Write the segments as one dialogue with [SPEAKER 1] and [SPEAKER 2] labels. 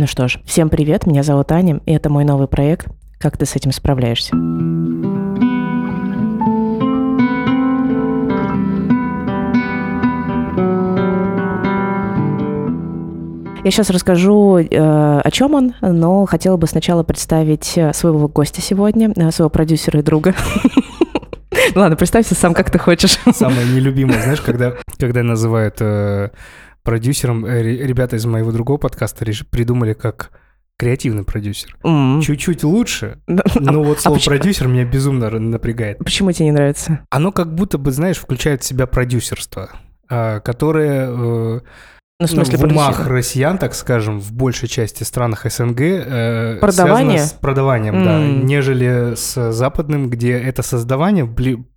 [SPEAKER 1] Ну что ж, всем привет, меня зовут Аня, и это мой новый проект «Как ты с этим справляешься?». Я сейчас расскажу, э, о чем он, но хотела бы сначала представить э, своего гостя сегодня, э, своего продюсера и друга. Ладно, представься сам, как ты хочешь.
[SPEAKER 2] Самое нелюбимое, знаешь, когда, когда называют продюсером, э, ребята из моего другого подкаста придумали как креативный продюсер. Mm. Чуть-чуть лучше, но вот а слово а продюсер меня безумно напрягает.
[SPEAKER 1] Почему тебе не нравится?
[SPEAKER 2] Оно как будто бы, знаешь, включает в себя продюсерство, а, которое э, ну, в, смысле, ну, в умах россиян, так скажем, в большей части странах СНГ э,
[SPEAKER 1] Продавание?
[SPEAKER 2] с продаванием, mm. да, нежели с западным, где это создавание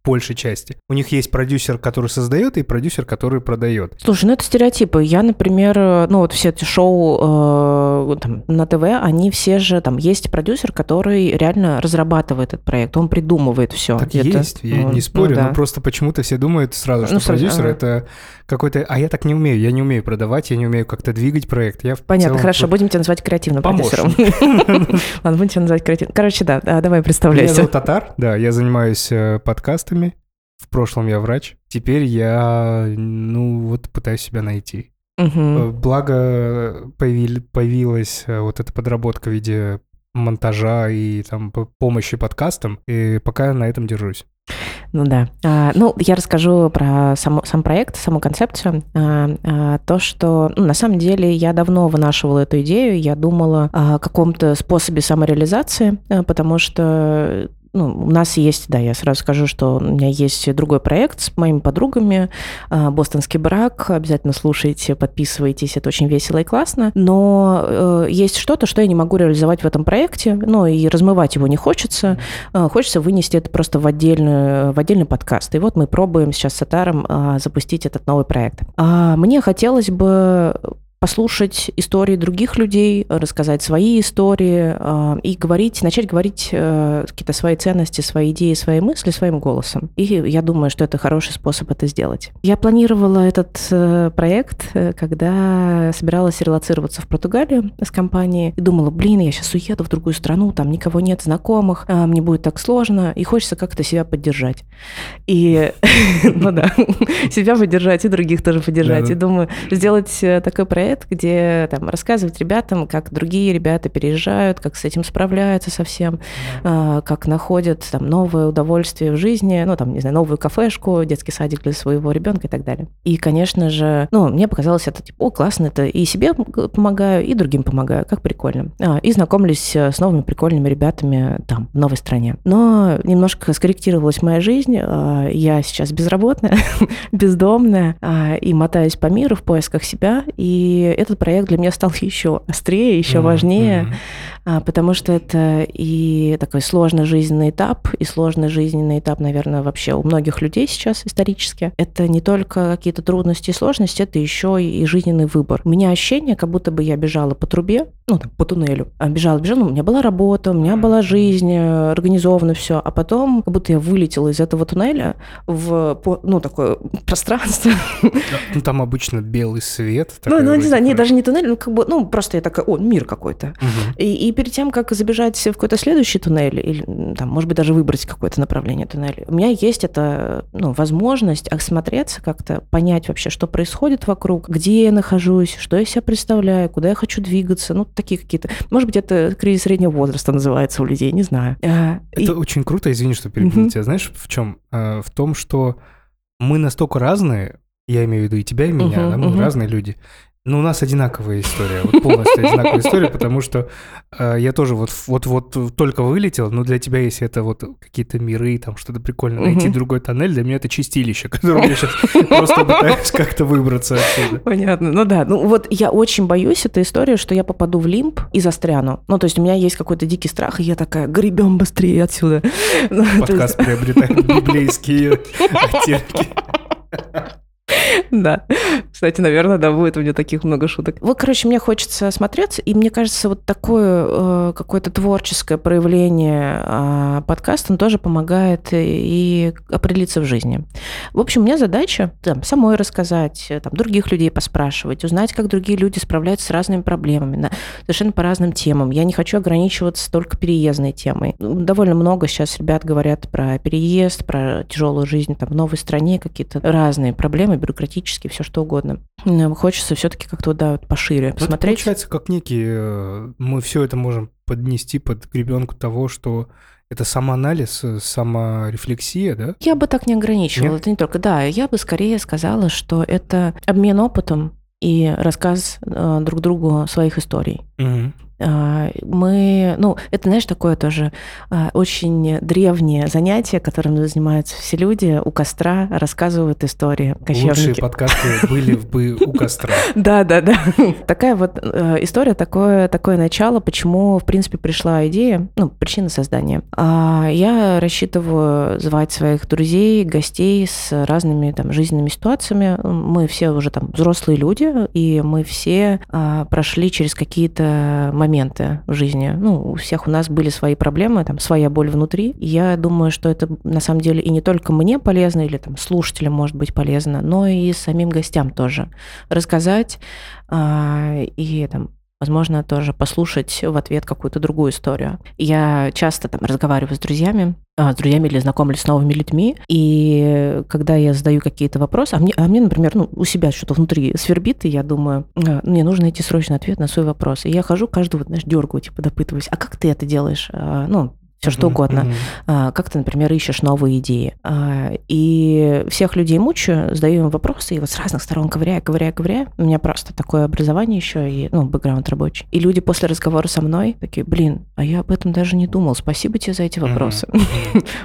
[SPEAKER 2] большей части. У них есть продюсер, который создает, и продюсер, который продает.
[SPEAKER 1] Слушай, ну это стереотипы. Я, например, ну вот все эти шоу э, там, на ТВ, они все же, там, есть продюсер, который реально разрабатывает этот проект, он придумывает все.
[SPEAKER 2] Так есть, я ну, не спорю, ну, да. но просто почему-то все думают сразу, что ну, продюсер ага. это какой-то... А я так не умею, я не умею продавать, я не умею как-то двигать проект. Я
[SPEAKER 1] Понятно, целом... хорошо, будем тебя называть креативным продюсером. Ладно, будем тебя называть креативным. Короче, да, давай представляйся.
[SPEAKER 2] Меня зовут Татар, да, я занимаюсь э, подкастами. В прошлом я врач. Теперь я, ну, вот пытаюсь себя найти. Угу. Благо появилась э, вот эта подработка в виде монтажа и там помощи подкастам, и пока я на этом держусь.
[SPEAKER 1] Ну да. А, ну, я расскажу про сам, сам проект, саму концепцию. А, а, то, что ну, на самом деле я давно вынашивала эту идею, я думала о каком-то способе самореализации, а, потому что ну, у нас есть, да, я сразу скажу, что у меня есть другой проект с моими подругами, а, «Бостонский брак», обязательно слушайте, подписывайтесь, это очень весело и классно, но э, есть что-то, что я не могу реализовать в этом проекте, ну, и размывать его не хочется, э, хочется вынести это просто в, отдельную, в отдельный подкаст, и вот мы пробуем сейчас с Атаром э, запустить этот новый проект. А мне хотелось бы послушать истории других людей, рассказать свои истории э, и говорить, начать говорить э, какие-то свои ценности, свои идеи, свои мысли своим голосом. И я думаю, что это хороший способ это сделать. Я планировала этот э, проект, э, когда собиралась релацироваться в Португалию с компанией и думала, блин, я сейчас уеду в другую страну, там никого нет знакомых, э, мне будет так сложно, и хочется как-то себя поддержать. И, ну да, себя поддержать и других тоже поддержать. И думаю, сделать э, такой проект проект, где там рассказывать ребятам, как другие ребята переезжают, как с этим справляются совсем, да. как находят там новое удовольствие в жизни, ну там, не знаю, новую кафешку, детский садик для своего ребенка и так далее. И, конечно же, ну, мне показалось это типа, о, классно, это и себе помогаю, и другим помогаю, как прикольно. А, и знакомлюсь с новыми прикольными ребятами там, в новой стране. Но немножко скорректировалась моя жизнь, а, я сейчас безработная, бездомная, а, и мотаюсь по миру в поисках себя, и этот проект для меня стал еще острее, еще mm-hmm. важнее, mm-hmm. потому что это и такой сложный жизненный этап, и сложный жизненный этап, наверное, вообще у многих людей сейчас исторически. Это не только какие-то трудности и сложности, это еще и жизненный выбор. У меня ощущение, как будто бы я бежала по трубе, ну, там, по туннелю. А бежала, бежала, у меня была работа, у меня была жизнь, э, организовано все, а потом как будто я вылетела из этого туннеля в, ну, такое пространство.
[SPEAKER 2] Ну, там обычно белый свет.
[SPEAKER 1] Ну, ну, не знаю, не, даже не туннель, ну, как бы, ну, просто я такая, о, мир какой-то. Угу. И, и перед тем, как забежать в какой-то следующий туннель, или, там, может быть, даже выбрать какое-то направление туннеля, у меня есть эта, ну, возможность осмотреться как-то, понять вообще, что происходит вокруг, где я нахожусь, что я себя представляю, куда я хочу двигаться, ну, такие какие-то. Может быть, это кризис среднего возраста называется у людей, не знаю.
[SPEAKER 2] А, это и... очень круто, извини, что перебил угу. тебя. Знаешь, в чем? А, в том, что мы настолько разные, я имею в виду и тебя, и меня, uh-huh, да, мы uh-huh. разные люди. Ну, у нас одинаковая история, вот полностью одинаковая история, потому что э, я тоже вот, вот, вот только вылетел, но для тебя, если это вот какие-то миры, там что-то прикольное, найти угу. другой тоннель, для меня это чистилище, которое я сейчас просто пытаюсь как-то выбраться отсюда.
[SPEAKER 1] Понятно, ну да, ну вот я очень боюсь этой истории, что я попаду в лимб и застряну. Ну, то есть у меня есть какой-то дикий страх, и я такая, гребем быстрее отсюда.
[SPEAKER 2] Ну, Подкаст приобретает библейские оттенки.
[SPEAKER 1] Да. Кстати, наверное, да, будет у меня таких много шуток. Вот, короче, мне хочется смотреться, и мне кажется, вот такое э, какое-то творческое проявление э, подкаста, он тоже помогает и определиться в жизни. В общем, у меня задача там, самой рассказать, там, других людей поспрашивать, узнать, как другие люди справляются с разными проблемами, на, совершенно по разным темам. Я не хочу ограничиваться только переездной темой. Довольно много сейчас ребят говорят про переезд, про тяжелую жизнь там, в новой стране, какие-то разные проблемы, бюрократические, все что угодно. Хочется все-таки как-то да, пошире
[SPEAKER 2] ну,
[SPEAKER 1] посмотреть.
[SPEAKER 2] Это получается, как некий... Э, мы все это можем поднести под гребенку того, что это самоанализ, э, саморефлексия, да?
[SPEAKER 1] Я бы так не ограничивала. Нет? Это не только... Да, я бы скорее сказала, что это обмен опытом и рассказ э, друг другу своих историй.
[SPEAKER 2] Угу.
[SPEAKER 1] А, мы, ну, это, знаешь, такое тоже а, очень древнее занятие, которым занимаются все люди, у костра рассказывают истории.
[SPEAKER 2] Кочевники. Лучшие подкасты были бы у костра.
[SPEAKER 1] Да, да, да. Такая вот э, история, такое, такое начало, почему, в принципе, пришла идея, ну, причина создания. А, я рассчитываю звать своих друзей, гостей с разными там жизненными ситуациями. Мы все уже там взрослые люди, и мы все прошли через какие-то моменты моменты в жизни. Ну, у всех у нас были свои проблемы, там, своя боль внутри. я думаю, что это на самом деле и не только мне полезно, или там слушателям может быть полезно, но и самим гостям тоже. Рассказать а, и там возможно, тоже послушать в ответ какую-то другую историю. Я часто там разговариваю с друзьями, а, с друзьями или знакомлюсь с новыми людьми, и когда я задаю какие-то вопросы, а мне, а мне например, ну, у себя что-то внутри свербит, и я думаю, «А, мне нужно найти срочный ответ на свой вопрос. И я хожу каждого, знаешь, дергаю, типа, допытываюсь, а как ты это делаешь? А, ну, все что угодно. Mm-hmm. Как ты, например, ищешь новые идеи. А, и всех людей мучаю, задаю им вопросы, и вот с разных сторон ковыряю, ковыряю, ковыряю. У меня просто такое образование еще, и, ну, бэкграунд рабочий. И люди после разговора со мной такие, блин, а я об этом даже не думал. Спасибо тебе за эти вопросы.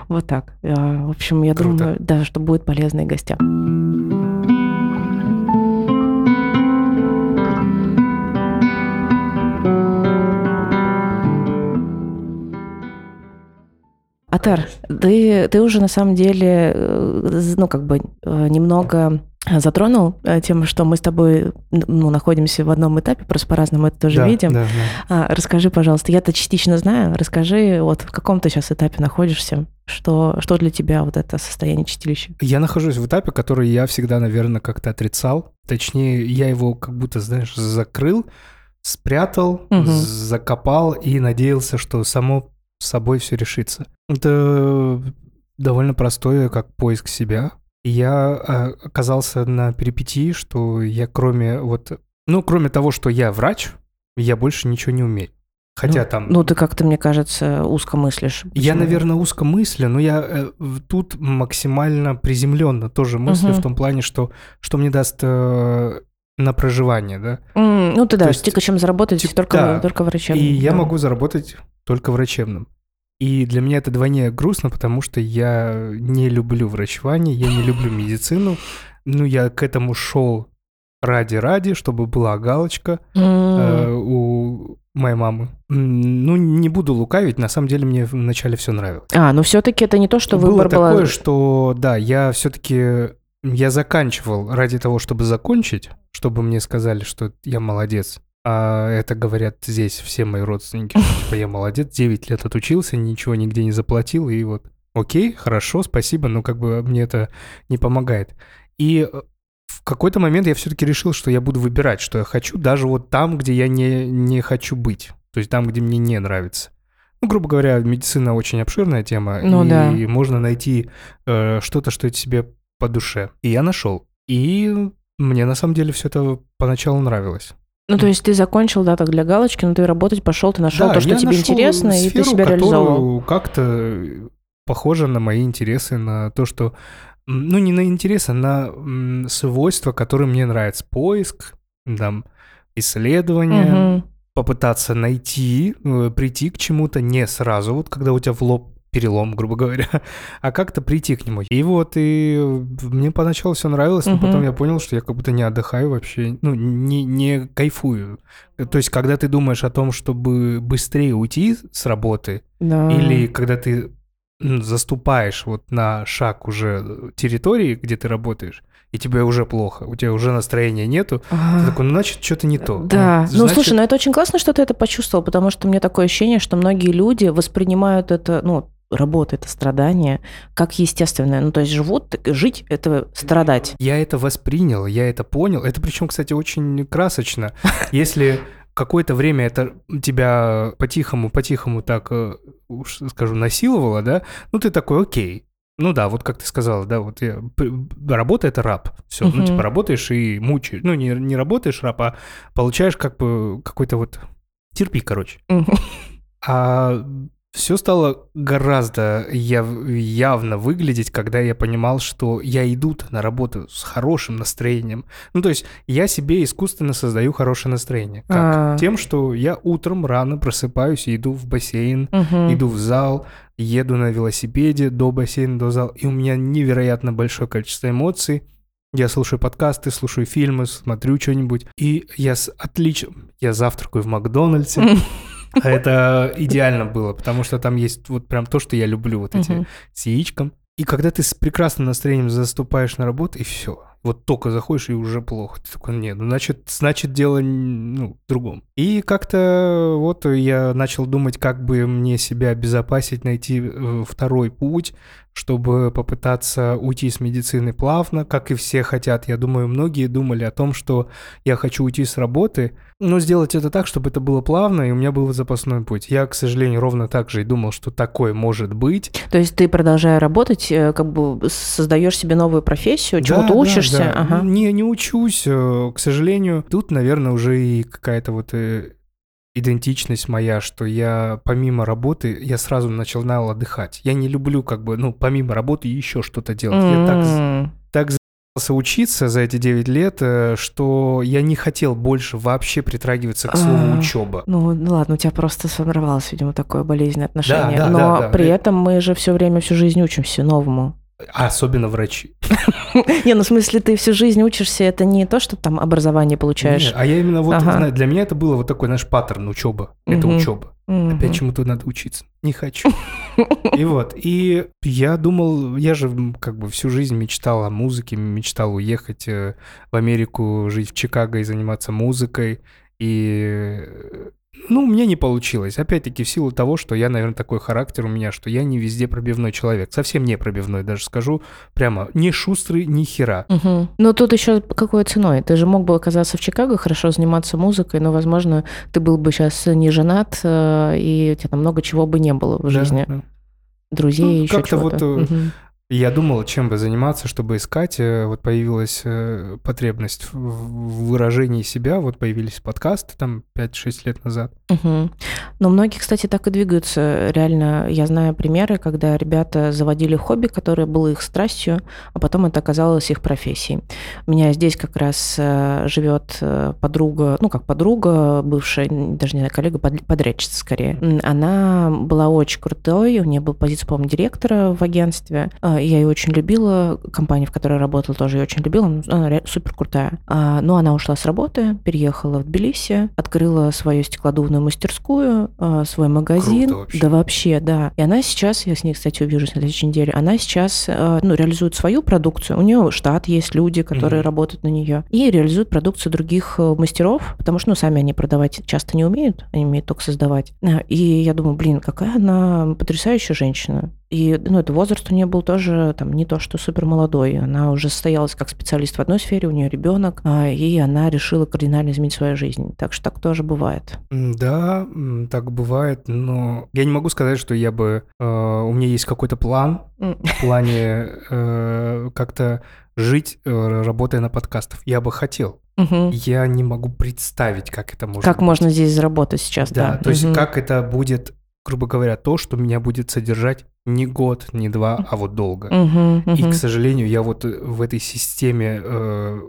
[SPEAKER 1] Вот так. В общем, я думаю, да, что будет полезно и гостям. Атар, ты, ты уже на самом деле, э, ну, как бы э, немного затронул э, тему, что мы с тобой ну, находимся в одном этапе, просто по-разному это тоже
[SPEAKER 2] да,
[SPEAKER 1] видим.
[SPEAKER 2] Да,
[SPEAKER 1] да. А, расскажи, пожалуйста, я-то частично знаю, расскажи, вот в каком ты сейчас этапе находишься, что, что для тебя вот это состояние чистилища?
[SPEAKER 2] Я нахожусь в этапе, который я всегда, наверное, как-то отрицал. Точнее, я его как будто, знаешь, закрыл, спрятал, угу. закопал и надеялся, что само с собой все решится. Это довольно простое, как поиск себя. Я а, оказался на перипетии, что я кроме вот... Ну, кроме того, что я врач, я больше ничего не умею. Хотя
[SPEAKER 1] ну,
[SPEAKER 2] там...
[SPEAKER 1] Ну, ты как-то, мне кажется, узко мыслишь. Почему?
[SPEAKER 2] Я, наверное, узко мыслю, но я э, тут максимально приземленно тоже мыслю угу. в том плане, что, что мне даст э, на проживание, да?
[SPEAKER 1] Mm, ну, ты да, есть, типа, чем заработать типа, только, да. только врачебным.
[SPEAKER 2] И
[SPEAKER 1] да.
[SPEAKER 2] я могу заработать только врачебным. И для меня это вдвойне грустно, потому что я не люблю врачевание, я не люблю медицину. Ну, я к этому шел ради-ради, чтобы была галочка э, у моей мамы. Ну, не буду лукавить, на самом деле мне вначале все нравилось.
[SPEAKER 1] А, но все-таки это не то, что
[SPEAKER 2] Было
[SPEAKER 1] выбор
[SPEAKER 2] такое, была... что, да, я все-таки я заканчивал ради того, чтобы закончить, чтобы мне сказали, что я молодец. А это говорят здесь все мои родственники, что типа я молодец, 9 лет отучился, ничего нигде не заплатил, и вот окей, хорошо, спасибо, но как бы мне это не помогает. И э, в какой-то момент я все-таки решил, что я буду выбирать, что я хочу, даже вот там, где я не, не хочу быть, то есть там, где мне не нравится. Ну, грубо говоря, медицина очень обширная тема,
[SPEAKER 1] ну,
[SPEAKER 2] и
[SPEAKER 1] да.
[SPEAKER 2] можно найти э, что-то, что тебе по душе. И я нашел. И мне на самом деле все это поначалу нравилось.
[SPEAKER 1] Ну, то есть ты закончил, да, так для галочки, но ты работать пошел, ты нашел да, то, что тебе интересно, сферу, и ты себя реализовал.
[SPEAKER 2] как-то похоже на мои интересы, на то, что... Ну, не на интересы, а на свойства, которые мне нравятся. Поиск, там, исследование, угу. попытаться найти, э, прийти к чему-то не сразу, вот когда у тебя в лоб перелом, грубо говоря, а как-то прийти к нему. И вот, и мне поначалу все нравилось, но угу. потом я понял, что я как будто не отдыхаю вообще, ну, не, не кайфую. То есть, когда ты думаешь о том, чтобы быстрее уйти с работы, да. или когда ты заступаешь вот на шаг уже территории, где ты работаешь, и тебе уже плохо, у тебя уже настроения нету, ага. ты такой, ну, значит, что-то не то.
[SPEAKER 1] Да, ну, значит... ну, слушай, ну, это очень классно, что ты это почувствовал, потому что у меня такое ощущение, что многие люди воспринимают это, ну, работа, это страдание, как естественное. Ну, то есть живут, жить – это страдать.
[SPEAKER 2] Я это воспринял, я это понял. Это причем, кстати, очень красочно. Если какое-то время это тебя по-тихому, по-тихому так, э, уж скажу, насиловало, да, ну ты такой, окей, ну да, вот как ты сказала, да, вот я, работа это раб. Все, uh-huh. ну типа работаешь и мучаешь. Ну не, не работаешь раб, а получаешь как бы какой-то вот терпи, короче. Uh-huh. А все стало гораздо яв явно выглядеть, когда я понимал, что я иду на работу с хорошим настроением. Ну, то есть я себе искусственно создаю хорошее настроение. Как? А-а-а. Тем, что я утром рано просыпаюсь и иду в бассейн, угу. иду в зал, еду на велосипеде до бассейна, до зала, и у меня невероятно большое количество эмоций. Я слушаю подкасты, слушаю фильмы, смотрю что-нибудь, и я с отличным... Я завтракаю в Макдональдсе, Это идеально было, потому что там есть вот прям то, что я люблю, вот эти с яичком. И когда ты с прекрасным настроением заступаешь на работу, и все. Вот только заходишь, и уже плохо. Ты такой, нет, ну, значит, значит, дело ну, в другом. И как-то вот я начал думать, как бы мне себя обезопасить, найти э, второй путь, чтобы попытаться уйти с медицины плавно, как и все хотят. Я думаю, многие думали о том, что я хочу уйти с работы, но сделать это так, чтобы это было плавно, и у меня был запасной путь. Я, к сожалению, ровно так же и думал, что такое может быть.
[SPEAKER 1] То есть ты, продолжая работать, э, как бы создаешь себе новую профессию, чему-то да, учишься? Да.
[SPEAKER 2] Ага. Не, не учусь, э, к сожалению. Тут, наверное, уже и какая-то вот э, идентичность моя, что я помимо работы, я сразу начинал отдыхать. Я не люблю как бы, ну, помимо работы еще что-то делать. Mm-hmm. Я так, так заебался учиться за эти 9 лет, э, что я не хотел больше вообще притрагиваться к слову а, учеба.
[SPEAKER 1] Ну, ну ладно, у тебя просто сформировалось, видимо, такое болезненное отношение. Да, да, Но да, да. при этом мы же все время, всю жизнь учимся новому.
[SPEAKER 2] А особенно врачи.
[SPEAKER 1] Не, ну в смысле, ты всю жизнь учишься, это не то, что там образование получаешь.
[SPEAKER 2] а я именно вот, знаю, для меня это было вот такой наш паттерн учеба. Это учеба. Опять чему-то надо учиться. Не хочу. И вот, и я думал, я же как бы всю жизнь мечтал о музыке, мечтал уехать э, в Америку, жить в Чикаго и заниматься музыкой. И ну, меня не получилось. Опять-таки, в силу того, что я, наверное, такой характер у меня, что я не везде пробивной человек. Совсем не пробивной, даже скажу прямо. Не шустрый, ни хера.
[SPEAKER 1] Угу. Но тут еще какой ценой? Ты же мог бы оказаться в Чикаго, хорошо заниматься музыкой, но, возможно, ты был бы сейчас не женат, э, и у тебя там много чего бы не было в жизни. Да, да. Друзей, ну, еще как-то вот
[SPEAKER 2] угу. Я думал, чем бы заниматься, чтобы искать. Э, вот появилась э, потребность в выражении себя, вот появились подкасты там 5-6 лет назад.
[SPEAKER 1] Угу. Но многие, кстати, так и двигаются. Реально, я знаю примеры, когда ребята заводили хобби, которое было их страстью, а потом это оказалось их профессией. У меня здесь как раз э, живет подруга, ну как подруга, бывшая, даже не знаю, коллега, подрядчица скорее. Она была очень крутой, у нее был позиция, по-моему, директора в агентстве я ее очень любила, компания, в которой работала, тоже ее очень любила, она супер крутая. А, но она ушла с работы, переехала в Тбилиси, открыла свою стеклодувную мастерскую, а, свой магазин. Круто вообще. Да вообще, да. И она сейчас, я с ней, кстати, увижусь на следующей неделе, она сейчас а, ну, реализует свою продукцию. У нее штат есть люди, которые mm-hmm. работают на нее, и реализует продукцию других э, мастеров, потому что, ну, сами они продавать часто не умеют, они умеют только создавать. И я думаю, блин, какая она потрясающая женщина. И, ну, это возраст у нее был тоже там не то, что супер молодой. Она уже состоялась как специалист в одной сфере, у нее ребенок, а, и она решила кардинально изменить свою жизнь. Так что так тоже бывает.
[SPEAKER 2] Да, так бывает, но я не могу сказать, что я бы... Э, у меня есть какой-то план в плане э, как-то жить, э, работая на подкастах. Я бы хотел. Угу. Я не могу представить, как это может
[SPEAKER 1] Как быть. можно здесь заработать сейчас, да.
[SPEAKER 2] Да, то есть как это будет грубо говоря, то, что меня будет содержать не год, не два, а вот долго. Uh-huh, uh-huh. И, к сожалению, я вот э, в этой системе э,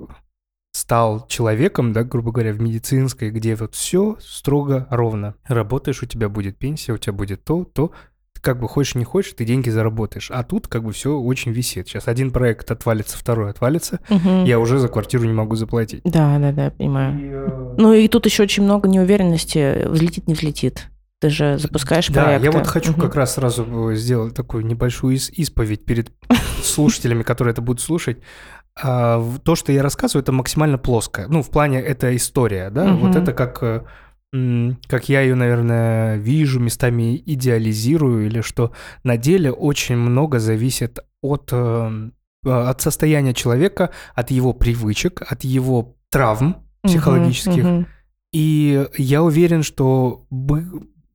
[SPEAKER 2] стал человеком, да, грубо говоря, в медицинской, где вот все строго ровно. Работаешь, у тебя будет пенсия, у тебя будет то, то. Ты как бы хочешь, не хочешь, ты деньги заработаешь. А тут как бы все очень висит. Сейчас один проект отвалится, второй отвалится. Угу. Я уже за квартиру не могу заплатить.
[SPEAKER 1] Да, да, да, понимаю. И, э... Ну и тут еще очень много неуверенности, взлетит, не взлетит. Ты же запускаешь
[SPEAKER 2] да,
[SPEAKER 1] проекты.
[SPEAKER 2] Да, я вот хочу угу. как раз сразу сделать такую небольшую исповедь перед слушателями, которые это будут слушать. А, то, что я рассказываю, это максимально плоско. Ну, в плане это история, да, угу. вот это как э, как я ее, наверное, вижу, местами идеализирую, или что на деле очень много зависит от, э, от состояния человека, от его привычек, от его травм психологических. Uh-huh, uh-huh. И я уверен, что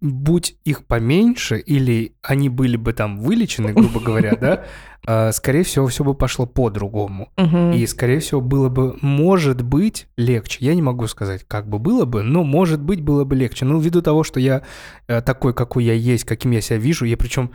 [SPEAKER 2] будь их поменьше, или они были бы там вылечены, грубо говоря, да, а, скорее всего, все бы пошло по-другому. И, скорее всего, было бы, может быть, легче. Я не могу сказать, как бы было бы, но, может быть, было бы легче. Ну, ввиду того, что я э, такой, какой я есть, каким я себя вижу, я причем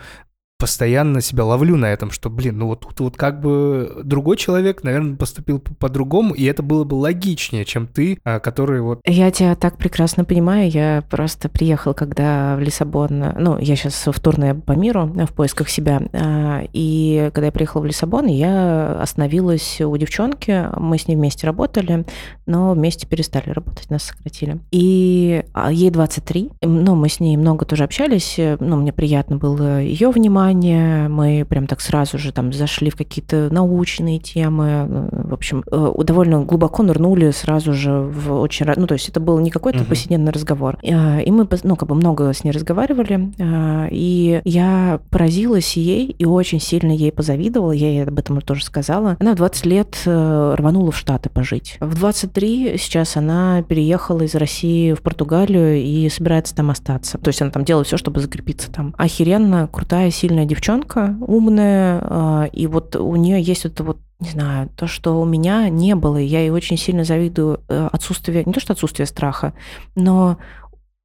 [SPEAKER 2] постоянно себя ловлю на этом, что, блин, ну вот тут вот как бы другой человек, наверное, поступил по-другому, и это было бы логичнее, чем ты, а, который вот...
[SPEAKER 1] Я тебя так прекрасно понимаю, я просто приехал, когда в Лиссабон, ну, я сейчас в турне по миру в поисках себя, а, и когда я приехала в Лиссабон, я остановилась у девчонки, мы с ней вместе работали, но вместе перестали работать, нас сократили. И а, ей 23, ну, мы с ней много тоже общались, ну, мне приятно было ее внимание, внимание, мы прям так сразу же там зашли в какие-то научные темы, в общем, э, довольно глубоко нырнули сразу же в очень... Ну, то есть это был не какой-то uh-huh. повседневный разговор. Э, и мы, ну, как бы много с ней разговаривали, э, и я поразилась ей и очень сильно ей позавидовала, я ей об этом тоже сказала. Она в 20 лет рванула в Штаты пожить. В 23 сейчас она переехала из России в Португалию и собирается там остаться. То есть она там делает все, чтобы закрепиться там. Охеренно крутая, сильная сильная девчонка, умная, а, и вот у нее есть это вот не знаю, то, что у меня не было, и я ей очень сильно завидую э, отсутствие, не то что отсутствие страха, но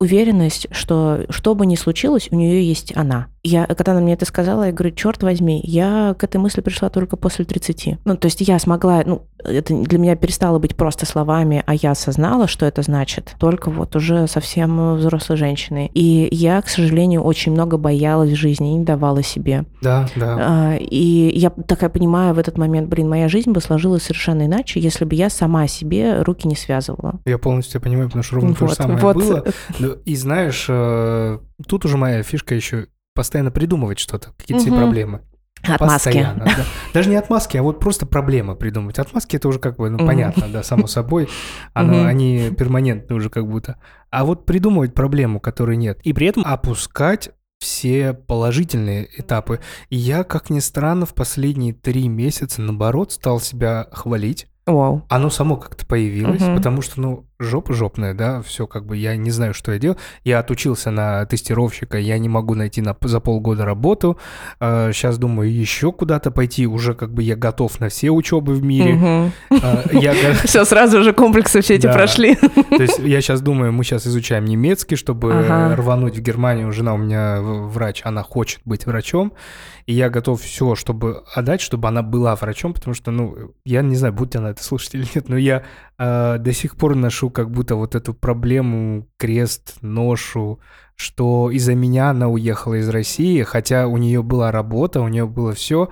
[SPEAKER 1] уверенность, что что бы ни случилось, у нее есть она. Я, когда она мне это сказала, я говорю, черт возьми, я к этой мысли пришла только после 30. Ну, то есть я смогла, ну, это для меня перестало быть просто словами, а я осознала, что это значит, только вот уже совсем взрослой женщиной. И я, к сожалению, очень много боялась жизни и не давала себе.
[SPEAKER 2] Да, да.
[SPEAKER 1] А, и я такая понимаю в этот момент, блин, моя жизнь бы сложилась совершенно иначе, если бы я сама себе руки не связывала.
[SPEAKER 2] Я полностью понимаю, потому что ровно вот, то же самое вот. было. И знаешь, э, тут уже моя фишка еще постоянно придумывать что-то, какие-то угу. проблемы.
[SPEAKER 1] Отмазки.
[SPEAKER 2] Да. Даже не отмазки, а вот просто проблемы придумать. Отмазки это уже как бы, ну, угу. понятно, да, само собой. Оно, угу. Они перманентны уже как будто. А вот придумывать проблему, которой нет. И при этом опускать все положительные этапы. И я, как ни странно, в последние три месяца, наоборот, стал себя хвалить.
[SPEAKER 1] Вау.
[SPEAKER 2] Оно само как-то появилось, угу. потому что, ну, жопа жопная, да, все как бы, я не знаю, что я делал. Я отучился на тестировщика, я не могу найти на, за полгода работу. А, сейчас думаю, еще куда-то пойти, уже как бы я готов на все учебы в мире.
[SPEAKER 1] А, все, сразу же комплексы все эти прошли.
[SPEAKER 2] То есть я сейчас думаю, мы сейчас изучаем немецкий, чтобы рвануть в Германию. Жена у меня врач, она хочет быть врачом, и я готов все, чтобы отдать, чтобы она была врачом, потому что, ну, я не знаю, будет она это слушать или нет, но я э, до сих пор ношу как будто вот эту проблему, крест, ношу, что из-за меня она уехала из России, хотя у нее была работа, у нее было все,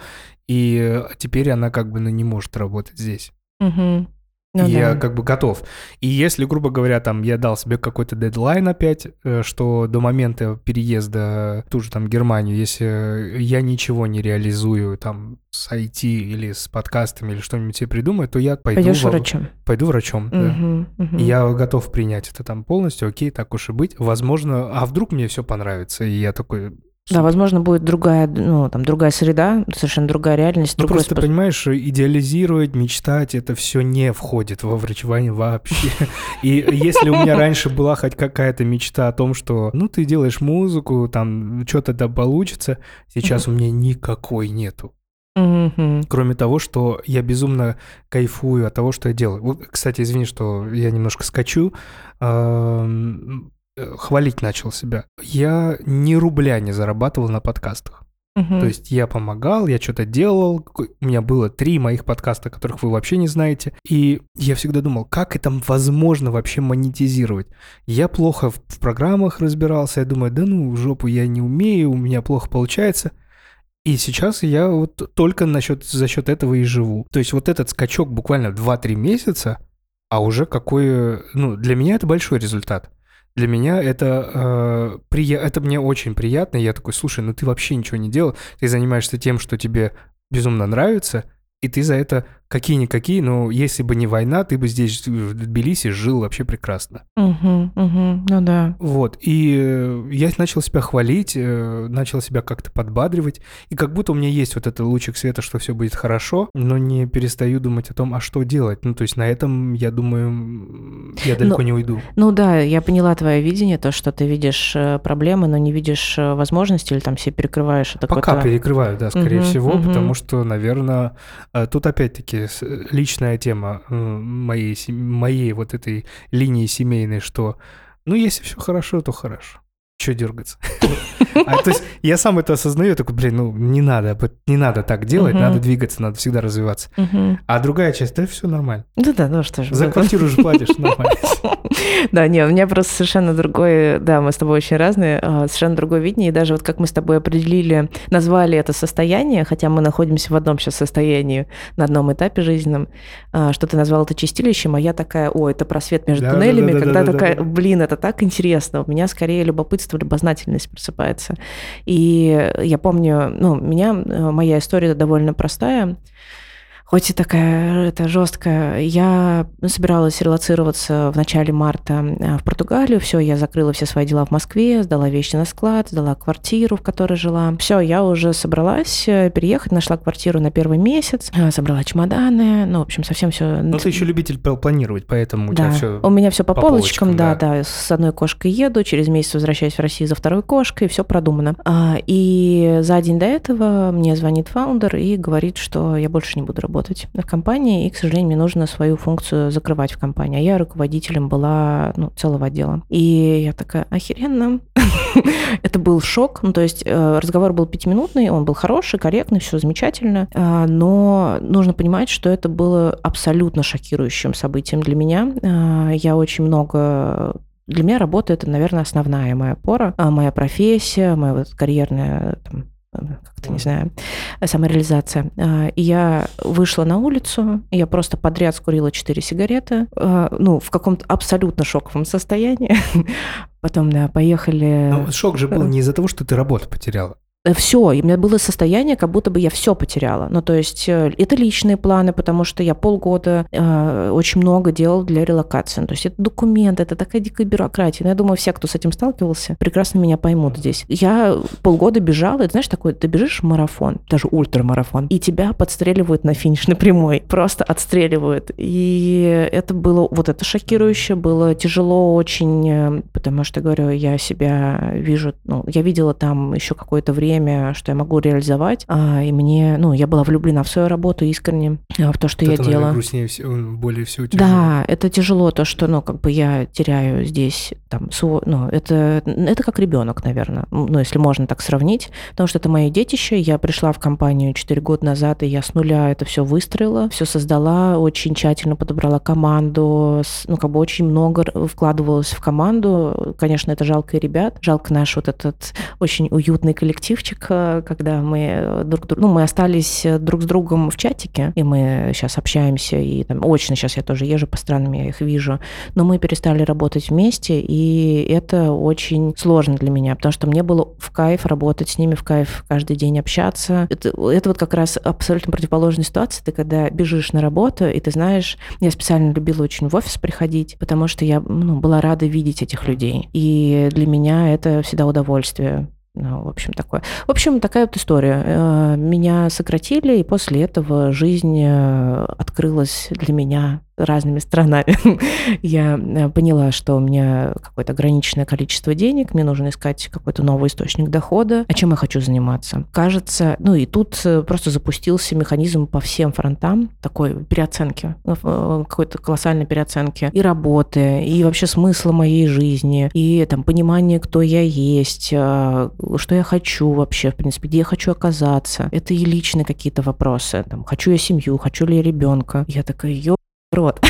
[SPEAKER 2] и теперь она как бы ну, не может работать здесь.
[SPEAKER 1] Угу. Ну,
[SPEAKER 2] и
[SPEAKER 1] да.
[SPEAKER 2] я как бы готов. И если, грубо говоря, там я дал себе какой-то дедлайн опять, э, что до момента переезда в ту же там Германию, если я ничего не реализую там с IT или с подкастами или что-нибудь себе придумаю, то я пойду...
[SPEAKER 1] Пойдешь во... врачом.
[SPEAKER 2] Пойду врачом, угу, да. Угу. И я готов принять это там полностью, окей, так уж и быть. Возможно, а вдруг мне все понравится, и я такой,
[SPEAKER 1] да, возможно, будет другая, ну, там, другая среда, совершенно другая реальность.
[SPEAKER 2] Ну, просто, способ... понимаешь, идеализировать, мечтать, это все не входит во врачевание вообще. И если у меня раньше была хоть какая-то мечта о том, что, ну, ты делаешь музыку, там, что-то да получится, сейчас у меня никакой нету. Кроме того, что я безумно кайфую от того, что я делаю. Вот, кстати, извини, что я немножко скачу. Э, хвалить начал себя. Я ни рубля не зарабатывал на подкастах. Угу. То есть я помогал, я что-то делал. У меня было три моих подкаста, которых вы вообще не знаете. И я всегда думал, как это возможно вообще монетизировать. Я плохо в, программах разбирался. Я думаю, да ну, жопу я не умею, у меня плохо получается. И сейчас я вот только насчет, за счет этого и живу. То есть вот этот скачок буквально 2-3 месяца, а уже какой... Ну, для меня это большой результат. Для меня это, э, прия... это мне очень приятно. Я такой, слушай, ну ты вообще ничего не делал. Ты занимаешься тем, что тебе безумно нравится, и ты за это какие-никакие, но если бы не война, ты бы здесь в Тбилиси жил вообще прекрасно.
[SPEAKER 1] Угу, угу, ну да.
[SPEAKER 2] Вот, и э, я начал себя хвалить, э, начал себя как-то подбадривать, и как будто у меня есть вот этот лучик света, что все будет хорошо, но не перестаю думать о том, а что делать. Ну, то есть на этом, я думаю, я далеко ну, не уйду.
[SPEAKER 1] Ну да, я поняла твое видение, то, что ты видишь э, проблемы, но не видишь возможности или там все перекрываешь.
[SPEAKER 2] Это Пока перекрываю, да, скорее угу, всего, угу. потому что, наверное, тут опять-таки личная тема э, моей, моей вот этой линии семейной, что ну, если все хорошо, то хорошо. Че дергаться? А, то есть я сам это осознаю, такой, блин, ну не надо, не надо так делать, надо двигаться, надо всегда развиваться. А другая часть, да, все нормально.
[SPEAKER 1] Да, да, ну что ж.
[SPEAKER 2] За квартиру же платишь, нормально.
[SPEAKER 1] Да, не, у меня просто совершенно другое, да, мы с тобой очень разные, а, совершенно другое видение, и даже вот как мы с тобой определили, назвали это состояние, хотя мы находимся в одном сейчас состоянии, на одном этапе жизненном, а, что ты назвал это чистилищем, а я такая, о, это просвет между туннелями, когда такая, блин, это так интересно, у меня скорее любопытство, любознательность просыпается. И я помню, ну, меня, э, моя история довольно простая, хоть и такая это жесткая, я собиралась релацироваться в начале марта э, в Португалию. Все, я закрыла все свои дела в Москве, сдала вещи на склад, сдала квартиру, в которой жила. Все, я уже собралась э, переехать, нашла квартиру на первый месяц, э, собрала чемоданы, ну, в общем, совсем все.
[SPEAKER 2] Ну, ты еще любитель планировать, поэтому у
[SPEAKER 1] да.
[SPEAKER 2] тебя все.
[SPEAKER 1] У меня все по, по полочкам, да, да, да. С одной кошкой еду, через месяц возвращаюсь в Россию за второй кошкой, все продумано. А, и за день до этого мне звонит фаундер и говорит, что я больше не буду работать работать в компании, и, к сожалению, мне нужно свою функцию закрывать в компании. А я руководителем была ну, целого отдела. И я такая, охеренно. Это был шок. Ну, то есть э, разговор был пятиминутный, он был хороший, корректный, все замечательно. А, но нужно понимать, что это было абсолютно шокирующим событием для меня. А, я очень много для меня работа это, наверное, основная моя опора, а моя профессия, моя вот карьерная там, как-то, не знаю, самореализация. А, и я вышла на улицу, я просто подряд скурила 4 сигареты, а, ну, в каком-то абсолютно шоковом состоянии. Потом, да, поехали...
[SPEAKER 2] Но шок же был не из-за того, что ты работу потеряла.
[SPEAKER 1] Э, все, и у меня было состояние, как будто бы я все потеряла. Ну, то есть э, это личные планы, потому что я полгода э, очень много делал для релокации. Ну, то есть это документ, это такая дикая бюрократия. Но я думаю, все, кто с этим сталкивался, прекрасно меня поймут здесь. Я полгода бежала, и знаешь, такой, ты бежишь марафон, даже ультрамарафон, и тебя подстреливают на финишной прямой, просто отстреливают. И это было, вот это шокирующе, было тяжело очень, э, потому что, говорю, я себя вижу, ну, я видела там еще какое-то время время, что я могу реализовать. А, и мне, ну, я была влюблена в свою работу искренне, а, в то, что это, я делала.
[SPEAKER 2] грустнее всего, более всего
[SPEAKER 1] тяжело. Да, это тяжело, то, что, ну, как бы я теряю здесь, там, свой, ну, это, это как ребенок, наверное, ну, если можно так сравнить, потому что это мое детище, я пришла в компанию 4 года назад, и я с нуля это все выстроила, все создала, очень тщательно подобрала команду, ну, как бы очень много вкладывалась в команду, конечно, это жалко и ребят, жалко наш вот этот очень уютный коллектив, коллективчик, э, когда мы э, друг друг, ну, мы остались э, друг с другом в чатике, и мы сейчас общаемся, и там очно сейчас я тоже езжу по странам, я их вижу, но мы перестали работать вместе, и это очень сложно для меня, потому что мне было в кайф работать с ними, в кайф каждый день общаться. Это, это вот как раз абсолютно противоположная ситуация, ты когда бежишь на работу, и ты знаешь, я специально любила очень в офис приходить, потому что я ну, была рада видеть этих людей, и для меня это всегда удовольствие. Ну, в общем, такое. В общем, такая вот история. Э, меня сократили, и после этого жизнь э, открылась для меня разными странами. я э, поняла, что у меня какое-то ограниченное количество денег, мне нужно искать какой-то новый источник дохода, а чем я хочу заниматься. Кажется, ну и тут э, просто запустился механизм по всем фронтам такой переоценки, э, какой-то колоссальной переоценки и работы, и вообще смысла моей жизни, и там понимание, кто я есть, что я хочу вообще, в принципе, где я хочу оказаться. Это и личные какие-то вопросы. Там, хочу я семью, хочу ли я ребенка. Я такая, ё рот.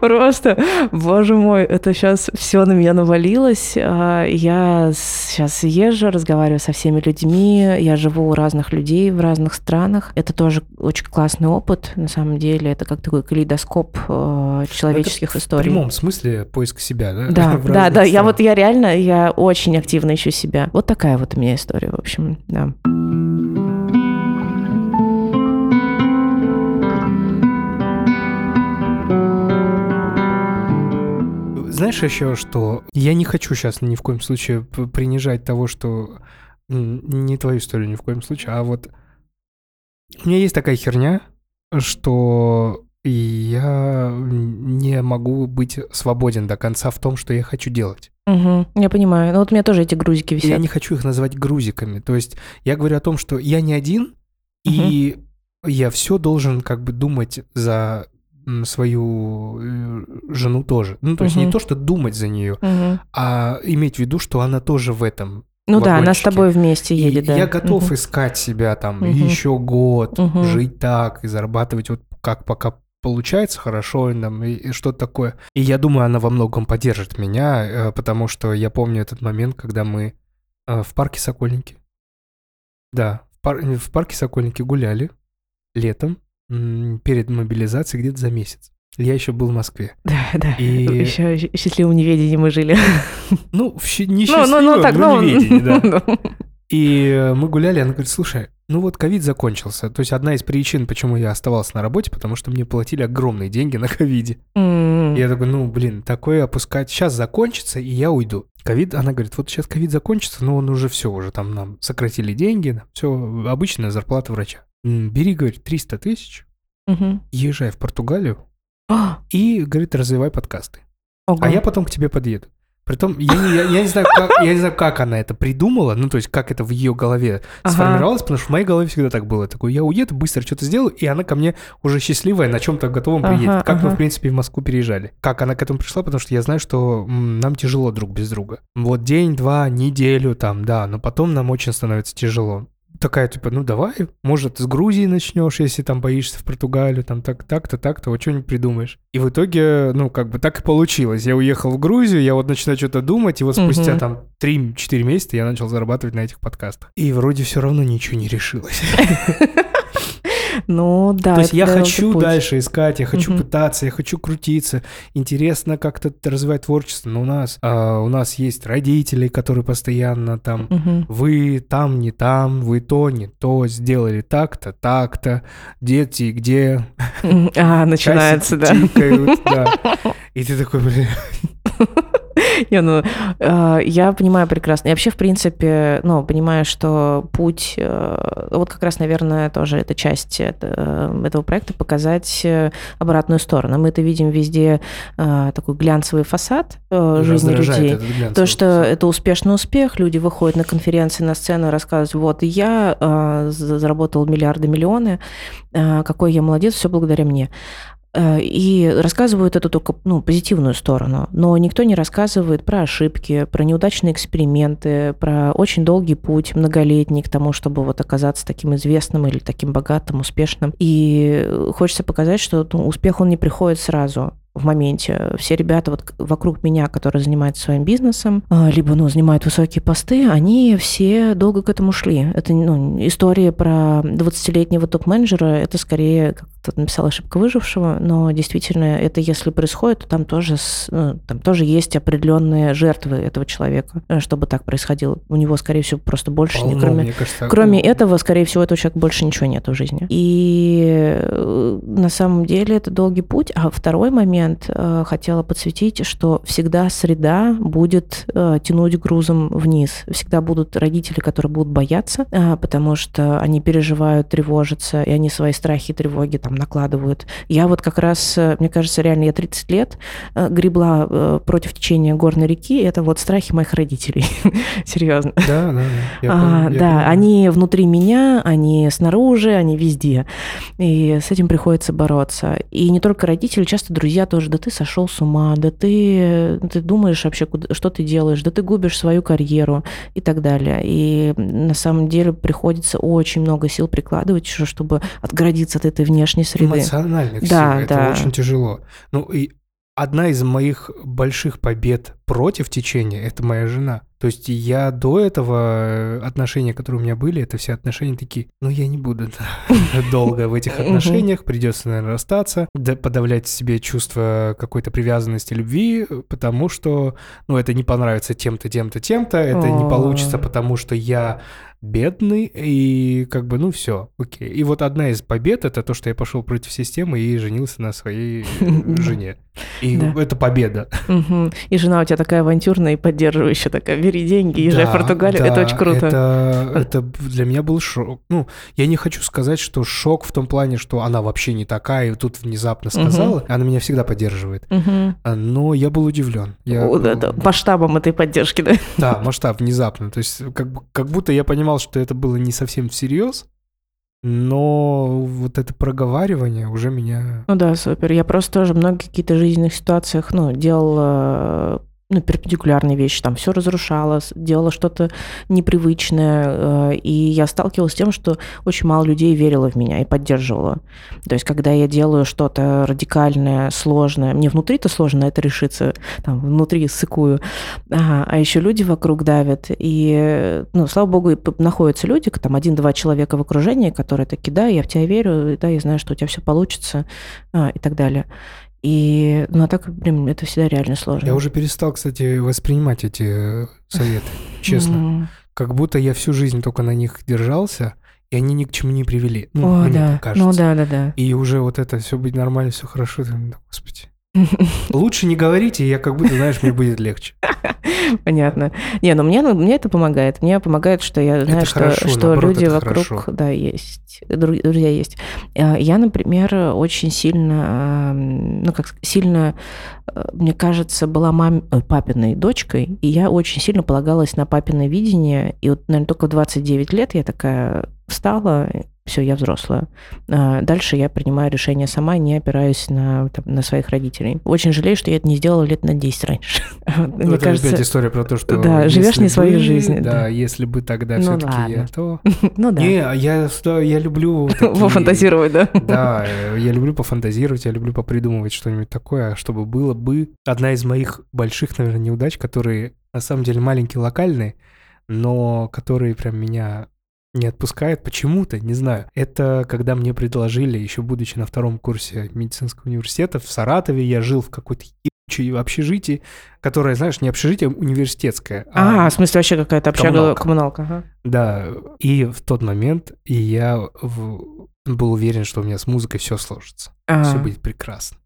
[SPEAKER 1] Просто, боже мой, это сейчас все на меня навалилось. А, я сейчас езжу, разговариваю со всеми людьми, я живу у разных людей в разных странах. Это тоже очень классный опыт, на самом деле. Это как такой калейдоскоп а, человеческих
[SPEAKER 2] это
[SPEAKER 1] историй.
[SPEAKER 2] В прямом смысле поиск себя, да?
[SPEAKER 1] Да, да, да. Я вот, я реально, я очень активно ищу себя. Вот такая вот у меня история, в общем, да.
[SPEAKER 2] Знаешь еще, что я не хочу сейчас ни в коем случае принижать того, что не твою историю ни в коем случае, а вот у меня есть такая херня, что я не могу быть свободен до конца в том, что я хочу делать.
[SPEAKER 1] Угу, я понимаю. Ну вот у меня тоже эти грузики висят.
[SPEAKER 2] Я не хочу их называть грузиками. То есть я говорю о том, что я не один, угу. и я все должен как бы думать за свою э, жену тоже. Ну, то есть не то, что думать за нее, а иметь в виду, что она тоже в этом.
[SPEAKER 1] Ну да, она с тобой вместе едет,
[SPEAKER 2] и
[SPEAKER 1] да.
[SPEAKER 2] Я готов искать себя там еще год, жить так и зарабатывать вот как пока получается хорошо нам, и, и что-то такое. И я думаю, она во многом поддержит меня, э, потому что я помню этот момент, когда мы э, в парке Сокольники. Да, в, пар в парке Сокольники гуляли летом, перед мобилизацией где-то за месяц. Я еще был в Москве.
[SPEAKER 1] Да, да. И... Еще в счастливом неведении мы жили.
[SPEAKER 2] Ну, в щ... не счастливом, ну, ну, ну, так, но ну... неведении, да. Ну. И мы гуляли, она говорит, слушай, ну вот ковид закончился. То есть одна из причин, почему я оставался на работе, потому что мне платили огромные деньги на ковиде. Mm. Я такой, ну, блин, такое опускать. Сейчас закончится, и я уйду. Ковид, она говорит, вот сейчас ковид закончится, но он уже все, уже там нам сократили деньги, все, обычная зарплата врача бери, говорит, 300 тысяч, угу. езжай в Португалию а! и, говорит, развивай подкасты. Ого. А я потом к тебе подъеду. Притом, я не, я, я, не знаю, как, я не знаю, как она это придумала, ну, то есть, как это в ее голове ага. сформировалось, потому что в моей голове всегда так было. Такой, я уеду, быстро что-то сделаю, и она ко мне уже счастливая, на чем-то готовом ага, приедет. Как ага. мы, в принципе, в Москву переезжали. Как она к этому пришла, потому что я знаю, что нам тяжело друг без друга. Вот день, два, неделю там, да, но потом нам очень становится тяжело такая, типа, ну давай, может, с Грузии начнешь, если там боишься в Португалию, там так, так-то, так-то, вот что-нибудь придумаешь. И в итоге, ну, как бы так и получилось. Я уехал в Грузию, я вот начинаю что-то думать, и вот спустя угу. там 3-4 месяца я начал зарабатывать на этих подкастах. И вроде все равно ничего не решилось.
[SPEAKER 1] Ну да.
[SPEAKER 2] То есть я хочу путь. дальше искать, я хочу угу. пытаться, я хочу крутиться. Интересно как-то развивать творчество. Но у нас а, у нас есть родители, которые постоянно там, угу. вы там не там, вы то не то сделали так-то, так-то, дети где?
[SPEAKER 1] А начинается, да. Тикают, да.
[SPEAKER 2] И ты такой, блин.
[SPEAKER 1] Не, ну, э, я понимаю прекрасно. Я вообще, в принципе, ну, понимаю, что путь, э, вот как раз, наверное, тоже эта часть э, этого проекта показать обратную сторону. Мы это видим везде такой глянцевый фасад жизни людей. То, что фасад. это успешный успех, люди выходят на конференции, на сцену, рассказывают, вот, я заработал миллиарды, миллионы, какой я молодец, все благодаря мне. Э, и рассказывают эту только ну, позитивную сторону, но никто не рассказывает про ошибки, про неудачные эксперименты, про очень долгий путь, многолетний к тому, чтобы вот оказаться таким известным или таким богатым, успешным. И хочется показать, что ну, успех он не приходит сразу в моменте. Все ребята вот вокруг меня, которые занимаются своим бизнесом, а, либо ну, занимают высокие посты, они все долго к этому шли. Это ну, история про 20-летнего топ-менеджера, это скорее, кто-то написал, ошибка выжившего, но действительно это если происходит, то там тоже, ну, там тоже есть определенные жертвы этого человека, э, чтобы так происходило. У него, скорее всего, просто больше, Полно, не, кроме, кажется, кроме этого, скорее всего, этого человека больше ничего нет в жизни. И э, на самом деле это долгий путь. А второй момент э, хотела подсветить, что всегда среда будет э, тянуть грузом вниз. Всегда будут родители, которые будут бояться, э, потому что они переживают, тревожатся, и они свои страхи и тревоги там там накладывают. Я вот как раз, э, мне кажется, реально я 30 лет э, гребла э, против течения горной реки. Это вот страхи моих родителей. Серьезно.
[SPEAKER 2] Да, да,
[SPEAKER 1] я а, Да, они внутри меня, они снаружи, они везде. И с этим приходится бороться. И не только родители, часто друзья тоже. Да ты сошел с ума, да ты, ты думаешь вообще, куда, что ты делаешь, да ты губишь свою карьеру и так далее. И на самом деле приходится очень много сил прикладывать, чтобы отгородиться от этой внешней внешней среды.
[SPEAKER 2] Эмоциональных
[SPEAKER 1] да,
[SPEAKER 2] сил. Это
[SPEAKER 1] да.
[SPEAKER 2] очень тяжело. Ну и одна из моих больших побед против течения – это моя жена. То есть я до этого э, отношения, которые у меня были, это все отношения такие, ну я не буду долго в этих отношениях, придется, наверное, расстаться, подавлять себе чувство какой-то привязанности, любви, потому что, ну это не понравится тем-то, тем-то, тем-то, это не получится, потому что я бедный, и как бы, ну все, окей. И вот одна из побед это то, что я пошел против системы и женился на своей жене. И это победа.
[SPEAKER 1] И жена у тебя такая авантюрная и поддерживающая, такая, бери деньги, езжай да, в Португалию, да, это очень круто.
[SPEAKER 2] Это, это для меня был шок. Ну, я не хочу сказать, что шок в том плане, что она вообще не такая, и тут внезапно сказала. Угу. Она меня всегда поддерживает. Угу. Но я был удивлен. Я...
[SPEAKER 1] О, да, да. Масштабом этой поддержки, да?
[SPEAKER 2] Да, масштаб внезапно. То есть как, как будто я понимал, что это было не совсем всерьез, но вот это проговаривание уже меня...
[SPEAKER 1] Ну да, супер. Я просто тоже много каких-то жизненных ситуациях, ну, делала ну, перпендикулярные вещи, там все разрушала, делала что-то непривычное, э, и я сталкивалась с тем, что очень мало людей верило в меня и поддерживало. То есть, когда я делаю что-то радикальное, сложное, мне внутри-то сложно это решиться, там, внутри сыкую, ага, а еще люди вокруг давят, и, ну, слава богу, находятся люди, там, один-два человека в окружении, которые такие, да, я в тебя верю, да, я знаю, что у тебя все получится, а, и так далее. И, ну, а так, блин, это всегда реально сложно.
[SPEAKER 2] Я уже перестал, кстати, воспринимать эти э, советы, честно. Как будто я всю жизнь только на них держался, и они ни к чему не привели. Ну,
[SPEAKER 1] О,
[SPEAKER 2] мне
[SPEAKER 1] да.
[SPEAKER 2] так кажется.
[SPEAKER 1] Ну, да, да, да.
[SPEAKER 2] И уже вот это все быть нормально, все хорошо. Господи. Лучше не говорите, я как будто, знаешь, мне будет легче.
[SPEAKER 1] Понятно. Не, ну мне, ну, мне это помогает. Мне помогает, что я знаю, что, хорошо, что наоборот, люди вокруг, хорошо. да, есть, друзья есть. А, я, например, очень сильно, ну как сильно, э, мне кажется, была мам, э, папиной дочкой, и я очень сильно полагалась на папиное видение. И вот, наверное, только в 29 лет я такая встала все, я взрослая. А, дальше я принимаю решение сама, не опираюсь на, там, на своих родителей. Очень жалею, что я это не сделала лет на 10 раньше.
[SPEAKER 2] Мне это кажется, опять история про то, что...
[SPEAKER 1] Да, живешь не своей жизнью.
[SPEAKER 2] Да, если бы тогда ну, все-таки я, то...
[SPEAKER 1] ну да.
[SPEAKER 2] Не, я, я люблю...
[SPEAKER 1] Пофантазировать, да?
[SPEAKER 2] Да, я люблю пофантазировать, я люблю попридумывать что-нибудь такое, чтобы было бы... Одна из моих больших, наверное, неудач, которые на самом деле маленькие, локальные, но которые прям меня не отпускает почему-то, не знаю. Это когда мне предложили, еще будучи на втором курсе медицинского университета в Саратове, я жил в какой-то ебучей общежитии, которое, знаешь, не общежитие, а университетское.
[SPEAKER 1] А, а в смысле вообще какая-то общага, коммуналка. коммуналка ага.
[SPEAKER 2] Да, и в тот момент и я в... был уверен, что у меня с музыкой все сложится. А-а. Все будет прекрасно.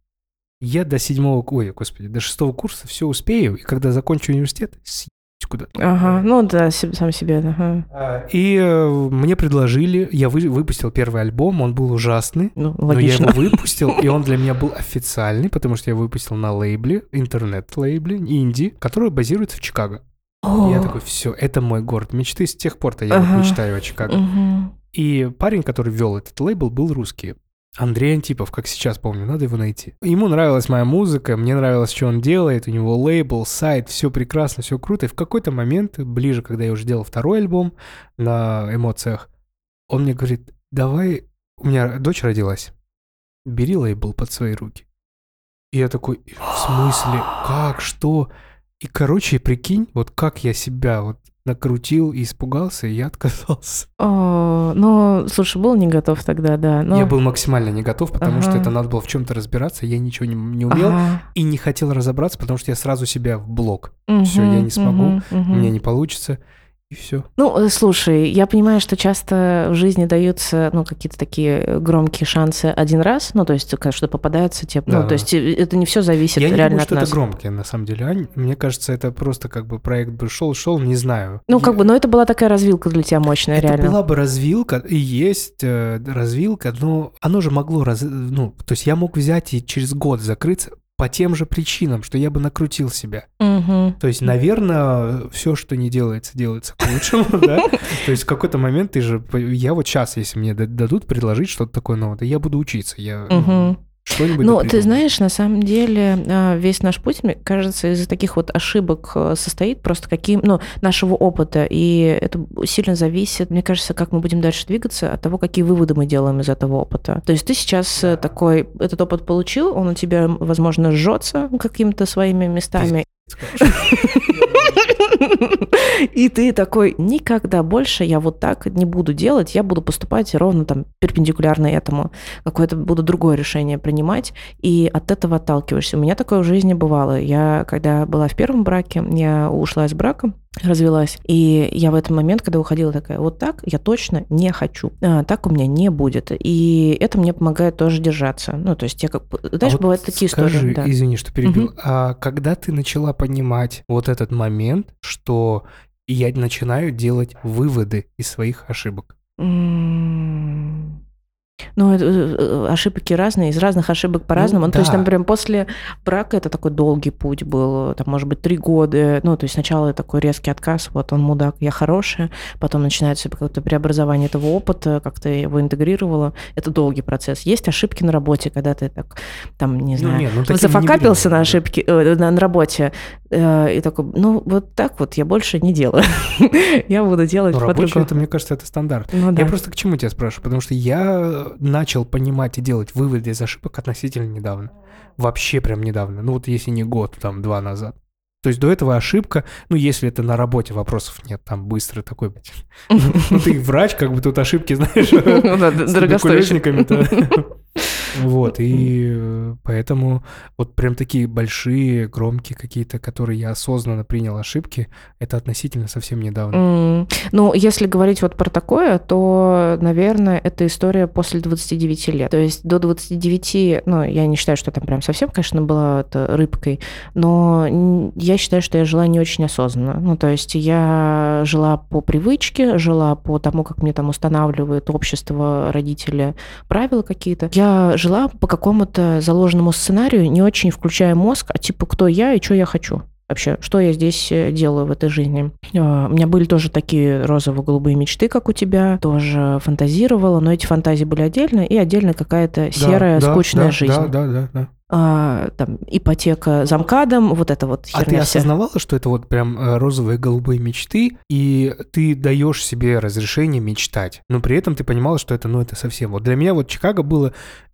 [SPEAKER 2] Я до седьмого, ой, господи, до шестого курса все успею, и когда закончу университет, куда-то.
[SPEAKER 1] Ага, ну да, сам себе, ага.
[SPEAKER 2] А, и э, мне предложили, я вы, выпустил первый альбом, он был ужасный,
[SPEAKER 1] ну,
[SPEAKER 2] но я его выпустил, и он для меня был официальный, потому что я выпустил на лейбле, интернет-лейбле, инди, который базируется в Чикаго. О. Я такой, все, это мой город мечты, с тех пор-то я ага. мечтаю о Чикаго. Угу. И парень, который вел этот лейбл, был русский. Андрей Антипов, как сейчас помню, надо его найти. Ему нравилась моя музыка, мне нравилось, что он делает, у него лейбл, сайт, все прекрасно, все круто. И в какой-то момент, ближе, когда я уже делал второй альбом на эмоциях, он мне говорит, давай, у меня дочь родилась, бери лейбл под свои руки. И я такой, в смысле, как, что? И, короче, прикинь, вот как я себя вот накрутил и испугался, и я отказался.
[SPEAKER 1] О, ну, слушай, был не готов тогда, да. Но...
[SPEAKER 2] Я был максимально не готов, потому ага. что это надо было в чем-то разбираться, я ничего не, не умел ага. и не хотел разобраться, потому что я сразу себя в блок. Угу, все, я не смогу, угу, угу. мне не получится и все.
[SPEAKER 1] Ну, э, слушай, я понимаю, что часто в жизни даются, ну, какие-то такие громкие шансы один раз, ну, то есть, что попадаются те, да, ну, то есть, э, это не все зависит
[SPEAKER 2] я
[SPEAKER 1] реально
[SPEAKER 2] не думаю,
[SPEAKER 1] от
[SPEAKER 2] что
[SPEAKER 1] нас.
[SPEAKER 2] это громкие, на самом деле, Ань. Мне кажется, это просто как бы проект бы шел, шел, не знаю.
[SPEAKER 1] Ну, как я... бы, но это была такая развилка для тебя мощная,
[SPEAKER 2] это
[SPEAKER 1] реально.
[SPEAKER 2] была бы развилка, и есть э, развилка, но оно же могло, раз... ну, то есть, я мог взять и через год закрыться, по тем же причинам, что я бы накрутил себя.
[SPEAKER 1] Угу.
[SPEAKER 2] То есть, наверное, все, что не делается, делается к лучшему, да? То есть в какой-то момент ты же... Я вот сейчас, если мне дадут предложить что-то такое новое, я буду учиться. Я Что-нибудь
[SPEAKER 1] Ну, ты знаешь, на самом деле а, весь наш путь, мне кажется, из таких вот ошибок э, состоит просто каким, ну, нашего опыта, и это сильно зависит, мне кажется, как мы будем дальше двигаться от того, какие выводы мы делаем из этого опыта. То есть ты сейчас э, такой, этот опыт получил, он у тебя, возможно, жжется какими-то своими местами. И ты такой, никогда больше я вот так не буду делать, я буду поступать ровно там перпендикулярно этому, какое-то буду другое решение принимать, и от этого отталкиваешься. У меня такое в жизни бывало. Я, когда была в первом браке, я ушла из брака, развелась. И я в этот момент, когда уходила, такая, вот так я точно не хочу. А, так у меня не будет. И это мне помогает тоже держаться. Ну, то есть я как... Знаешь, а бывают вот такие
[SPEAKER 2] скажи,
[SPEAKER 1] истории.
[SPEAKER 2] Да. извини, что перебил. Угу. А когда ты начала понимать вот этот момент, что я начинаю делать выводы из своих ошибок?
[SPEAKER 1] Ну, э, ошибки разные, из разных ошибок по-разному. Ну, ну, да. То есть, там, прям после брака это такой долгий путь был, там, может быть, три года. Ну, то есть сначала такой резкий отказ, вот он мудак, я хорошая, потом начинается какое-то преобразование этого опыта, как-то его интегрировала. Это долгий процесс. Есть ошибки на работе, когда ты так, там, не ну, знаю, ну, нет, ну, зафакапился на ошибки, э, на, на работе, и такой, ну, вот так вот я больше не делаю. я буду делать
[SPEAKER 2] по-другому. это, мне кажется, это стандарт. Ну, да. Я просто к чему тебя спрашиваю? Потому что я начал понимать и делать выводы из ошибок относительно недавно. Вообще прям недавно. Ну вот если не год, там два назад. То есть до этого ошибка, ну, если это на работе, вопросов нет, там быстро такой, ну, ты врач, как бы тут ошибки, знаешь,
[SPEAKER 1] ну с дорогостоящими.
[SPEAKER 2] Вот, и э, поэтому вот прям такие большие, громкие какие-то, которые я осознанно принял ошибки, это относительно совсем недавно.
[SPEAKER 1] Mm. Ну, если говорить вот про такое, то, наверное, это история после 29 лет. То есть до 29, ну, я не считаю, что там прям совсем, конечно, была рыбкой, но я считаю, что я жила не очень осознанно. Ну, то есть я жила по привычке, жила по тому, как мне там устанавливает общество, родители, правила какие-то. Я жила по какому-то заложенному сценарию, не очень включая мозг, а типа кто я и что я хочу вообще, что я здесь э, делаю в этой жизни. А, у меня были тоже такие розово-голубые мечты, как у тебя, тоже фантазировала, но эти фантазии были отдельно, и отдельно какая-то серая, да, скучная
[SPEAKER 2] да,
[SPEAKER 1] жизнь.
[SPEAKER 2] Да, да, да, да.
[SPEAKER 1] А, там, ипотека замкадом, вот это вот
[SPEAKER 2] херня А ты вся. осознавала, что это вот прям э, розовые голубые мечты, и ты даешь себе разрешение мечтать, но при этом ты понимала, что это, ну, это совсем... Вот для меня вот Чикаго было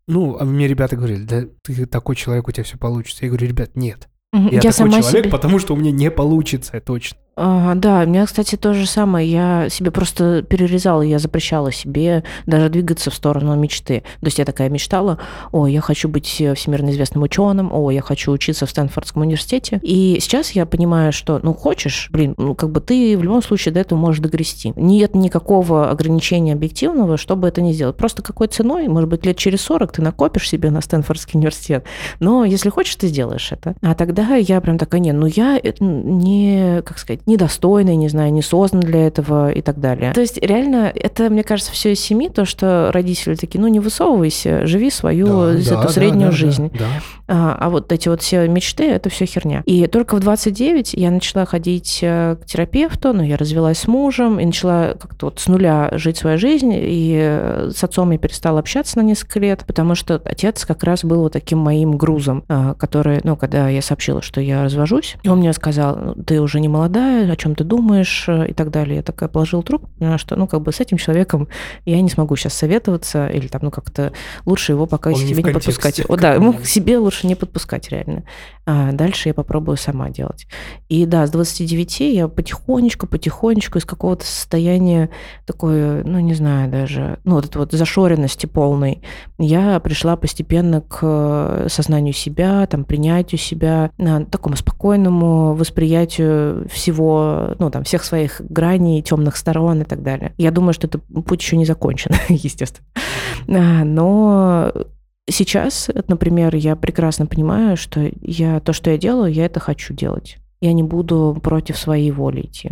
[SPEAKER 2] ну, а мне ребята говорили, да ты такой человек, у тебя все получится. Я говорю, ребят, нет. Я, я такой человек, себе... потому что у меня не получится, точно.
[SPEAKER 1] Ага, да, у меня, кстати, то же самое. Я себе просто перерезала, я запрещала себе даже двигаться в сторону мечты. То есть я такая мечтала, о, я хочу быть всемирно известным ученым, о, я хочу учиться в Стэнфордском университете. И сейчас я понимаю, что, ну, хочешь, блин, ну, как бы ты в любом случае до этого можешь догрести. Нет никакого ограничения объективного, чтобы это не сделать. Просто какой ценой, может быть, лет через 40 ты накопишь себе на Стэнфордский университет. Но если хочешь, ты сделаешь это. А тогда я прям такая, не, ну я не, как сказать, недостойный, не знаю, не создан для этого и так далее. То есть реально это, мне кажется, все из семьи, то, что родители такие, ну не высовывайся, живи свою да, эту да, среднюю да, жизнь. Да, да. А, а вот эти вот все мечты, это все херня. И только в 29 я начала ходить э, к терапевту, ну я развелась с мужем и начала как-то вот с нуля жить свою жизнь, и э, с отцом я перестала общаться на несколько лет, потому что отец как раз был вот таким моим грузом, а, который, ну, когда я сообщила, что я развожусь, он мне сказал, «Ну, ты уже не молодая, о чем ты думаешь э, и так далее. Я такая положила трубку, поняла, что, ну, как бы с этим человеком я не смогу сейчас советоваться или там, ну, как-то лучше его пока Он себе не, не подпускать. О, да, ему к себе лучше не подпускать реально. А дальше я попробую сама делать. И да, с 29 я потихонечку, потихонечку из какого-то состояния такой, ну, не знаю даже, ну, вот этой вот зашоренности полной, я пришла постепенно к сознанию себя, там, принятию себя, такому спокойному восприятию всего ну, там, всех своих граней, темных сторон и так далее. Я думаю, что этот путь еще не закончен, естественно. А, но сейчас, например, я прекрасно понимаю, что я то, что я делаю, я это хочу делать. Я не буду против своей воли идти.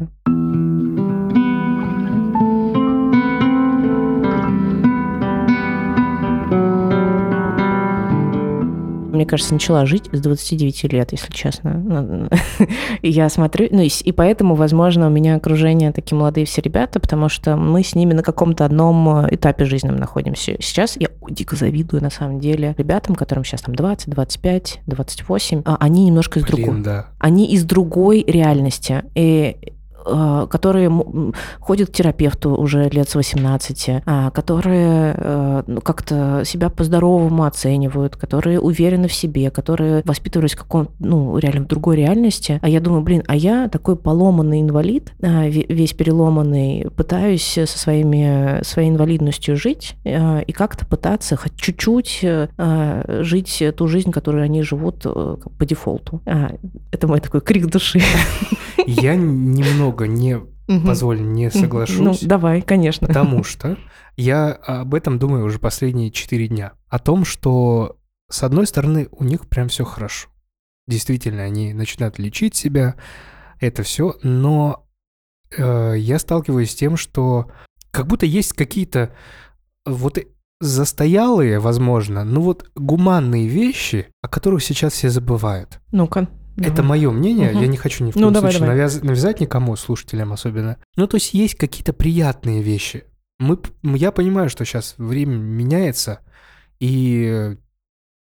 [SPEAKER 1] Мне кажется, начала жить с 29 лет, если честно. И я смотрю, ну и, и поэтому, возможно, у меня окружение такие молодые все ребята, потому что мы с ними на каком-то одном этапе жизненном находимся. Сейчас я дико завидую, на самом деле, ребятам, которым сейчас там 20, 25, 28, а они немножко из
[SPEAKER 2] Блин,
[SPEAKER 1] другого.
[SPEAKER 2] да.
[SPEAKER 1] Они из другой реальности. И Э, которые ходят к терапевту уже лет с 18, а, которые э, ну, как-то себя по-здоровому оценивают, которые уверены в себе, которые воспитывались в каком ну, реально в другой реальности. А я думаю, блин, а я такой поломанный инвалид, а, весь переломанный, пытаюсь со своими, своей инвалидностью жить э, и как-то пытаться хоть чуть-чуть жить ту жизнь, которую они живут по дефолту. А, это мой такой крик души.
[SPEAKER 2] Я немного не угу. позволь, не соглашусь. Ну,
[SPEAKER 1] давай, конечно.
[SPEAKER 2] Потому что я об этом думаю уже последние четыре дня. О том, что, с одной стороны, у них прям все хорошо. Действительно, они начинают лечить себя, это все, но э, я сталкиваюсь с тем, что как будто есть какие-то вот застоялые, возможно, но вот гуманные вещи, о которых сейчас все забывают.
[SPEAKER 1] Ну-ка.
[SPEAKER 2] Давай. Это мое мнение, угу. я не хочу ни в ну, коем ну, давай, случае давай. Навяз... навязать никому, слушателям особенно. Ну, то есть есть какие-то приятные вещи. Мы... Я понимаю, что сейчас время меняется, и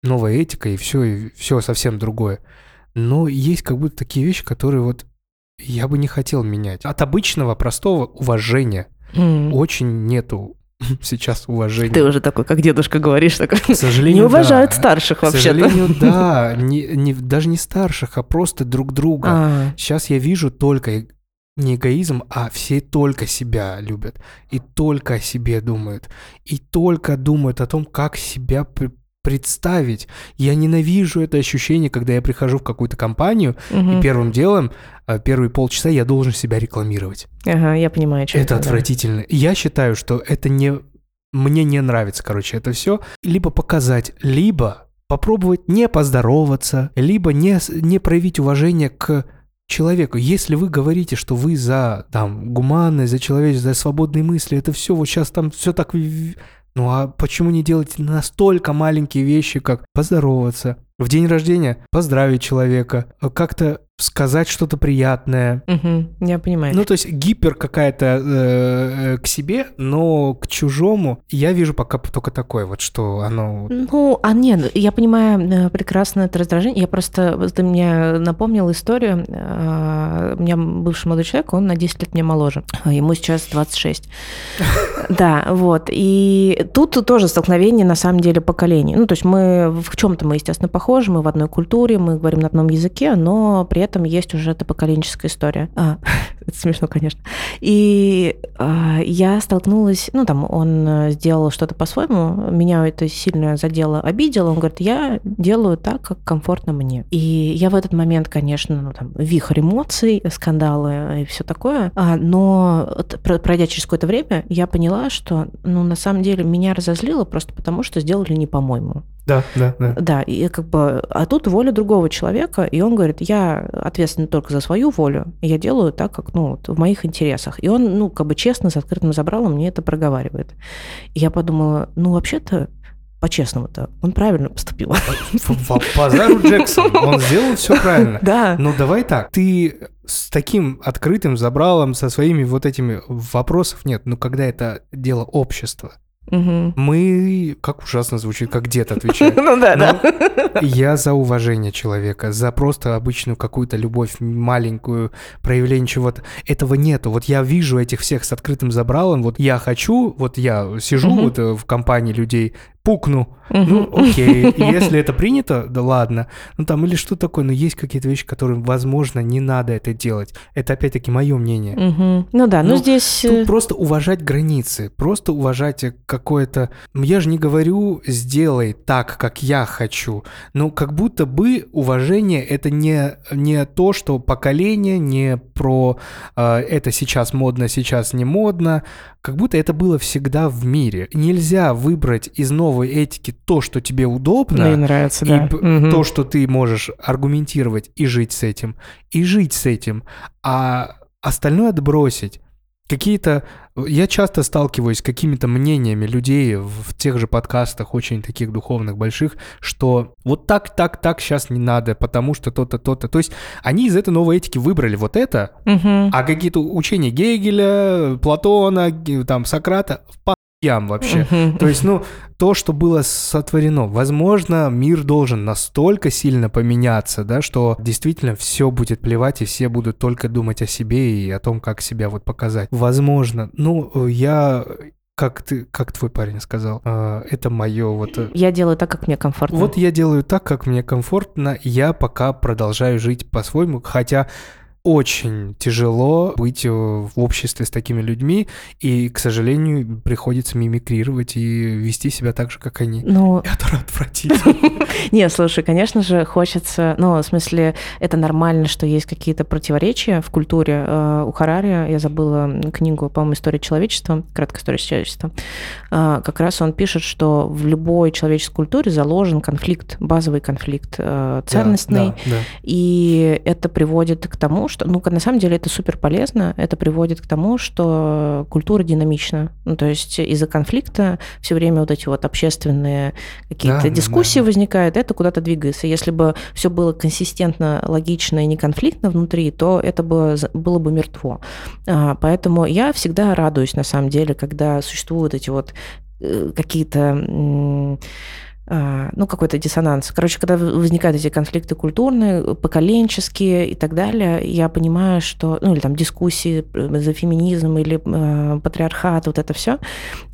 [SPEAKER 2] новая этика, и все, и все совсем другое. Но есть как будто такие вещи, которые вот я бы не хотел менять. От обычного, простого уважения mm. очень нету сейчас уважение.
[SPEAKER 1] Ты уже такой, как дедушка говоришь, такой. К сожалению, не уважают да. старших вообще-то. К
[SPEAKER 2] сожалению, да, не, не, даже не старших, а просто друг друга. А. Сейчас я вижу только не эгоизм, а все только себя любят и только о себе думают и только думают о том, как себя представить. Я ненавижу это ощущение, когда я прихожу в какую-то компанию угу. и первым делом э, первые полчаса я должен себя рекламировать.
[SPEAKER 1] Ага, я понимаю, что
[SPEAKER 2] это. Это отвратительно. Да. Я считаю, что это не мне не нравится, короче, это все. Либо показать, либо попробовать не поздороваться, либо не, не проявить уважение к человеку. Если вы говорите, что вы за там гуманность, за человечество, за свободные мысли, это все вот сейчас там все так ну а почему не делать настолько маленькие вещи, как поздороваться, в день рождения поздравить человека, как-то сказать что-то приятное.
[SPEAKER 1] Угу, я понимаю.
[SPEAKER 2] Ну, то есть гипер какая-то э, э, к себе, но к чужому я вижу пока только такое вот, что оно...
[SPEAKER 1] Ну, а нет, я понимаю э, прекрасно это раздражение. Я просто... Ты мне напомнил историю. Э, у меня бывший молодой человек, он на 10 лет мне моложе. Ему сейчас 26. Да, вот. И тут тоже столкновение, на самом деле, поколений. Ну, то есть мы в чем-то мы, естественно, похожи, мы в одной культуре, мы говорим на одном языке, но при этом есть уже эта поколенческая история. А, это смешно, конечно. И а, я столкнулась, ну там он сделал что-то по-своему, меня это сильно задело, обидело. Он говорит, я делаю так, как комфортно мне. И я в этот момент, конечно, ну там вихрь эмоций, скандалы и все такое, а, но пройдя через какое-то время, я поняла, что, ну на самом деле меня разозлило просто потому, что сделали не по-моему.
[SPEAKER 2] Да, да, да.
[SPEAKER 1] Да, и как бы, а тут воля другого человека, и он говорит, я ответственен только за свою волю, и я делаю так, как, ну, вот, в моих интересах. И он, ну, как бы честно, с открытым забралом мне это проговаривает. И я подумала, ну, вообще-то, по-честному-то, он правильно поступил.
[SPEAKER 2] Позару Джексон, он сделал все правильно.
[SPEAKER 1] Да.
[SPEAKER 2] Ну, давай так, ты с таким открытым забралом, со своими вот этими вопросов нет, но когда это дело общества, Угу. Мы, как ужасно звучит, как дед отвечает.
[SPEAKER 1] Ну да, да.
[SPEAKER 2] Я за уважение человека, за просто обычную какую-то любовь маленькую, проявление чего-то. Этого нету. Вот я вижу этих всех с открытым забралом, вот я хочу, вот я сижу вот э, в компании людей, пукну. Ну, окей. Если это принято, да ладно. Ну, там, или что такое, но есть какие-то вещи, которые, возможно, не надо это делать. Это, опять-таки, мое мнение.
[SPEAKER 1] Ну да, ну, здесь...
[SPEAKER 2] Тут э, просто уважать границы, просто уважать какое-то... Я же не говорю, сделай так, как я хочу. Но как будто бы уважение — это не, не то, что поколение, не про э, это сейчас модно, сейчас не модно. Как будто это было всегда в мире. Нельзя выбрать из нового новой этики то, что тебе удобно,
[SPEAKER 1] Мне нравится, и да.
[SPEAKER 2] угу. то, что ты можешь аргументировать и жить с этим, и жить с этим, а остальное отбросить. какие-то... Я часто сталкиваюсь с какими-то мнениями людей в тех же подкастах, очень таких духовных, больших, что вот так, так, так сейчас не надо, потому что то-то, то-то. То есть они из этой новой этики выбрали вот это, угу. а какие-то учения Гегеля, Платона, там, Сократа, ям вообще. То есть, ну, то, что было сотворено, возможно, мир должен настолько сильно поменяться, да, что действительно все будет плевать, и все будут только думать о себе и о том, как себя вот показать. Возможно. Ну, я как ты, как твой парень сказал, э, это мое вот. Э,
[SPEAKER 1] я делаю так, как мне комфортно.
[SPEAKER 2] Вот я делаю так, как мне комфортно. Я пока продолжаю жить по-своему, хотя очень тяжело быть э, в обществе с такими людьми, и, к сожалению, приходится мимикрировать и вести себя так же, как они.
[SPEAKER 1] Ну...
[SPEAKER 2] Это отвратительно.
[SPEAKER 1] Не, слушай, конечно же, хочется... Ну, в смысле, это нормально, что есть какие-то противоречия в культуре. Э, у Харари, я забыла книгу, по-моему, «История человечества», краткая история человечества, э, как раз он пишет, что в любой человеческой культуре заложен конфликт, базовый конфликт ценностный, и это приводит к тому, что, ну, на самом деле это супер полезно, это приводит к тому, что культура динамична. Ну, то есть из-за конфликта все время вот эти вот общественные какие-то да, дискуссии да. возникают, это куда-то двигается. Если бы все было консистентно, логично и не конфликтно внутри, то это бы, было бы мертво. А, поэтому я всегда радуюсь, на самом деле, когда существуют эти вот э, какие-то ну, какой-то диссонанс. Короче, когда возникают эти конфликты культурные, поколенческие и так далее, я понимаю, что, ну, или там дискуссии за феминизм или э, патриархат, вот это все,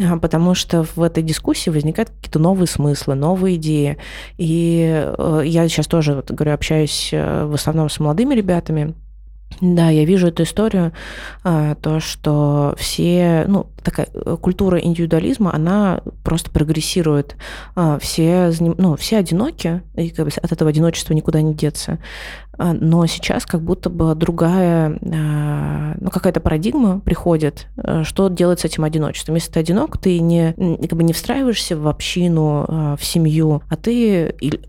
[SPEAKER 1] а, потому что в этой дискуссии возникают какие-то новые смыслы, новые идеи. И э, я сейчас тоже, вот, говорю, общаюсь э, в основном с молодыми ребятами, да, я вижу эту историю, а, то, что все, ну, такая э, культура индивидуализма, она просто прогрессирует. А, все, ну, все одиноки, и как бы от этого одиночества никуда не деться. А, но сейчас как будто бы другая, а, ну, какая-то парадигма приходит, э, что делать с этим одиночеством. Если ты одинок, ты не, как бы не встраиваешься в общину, а, в семью, а ты, или,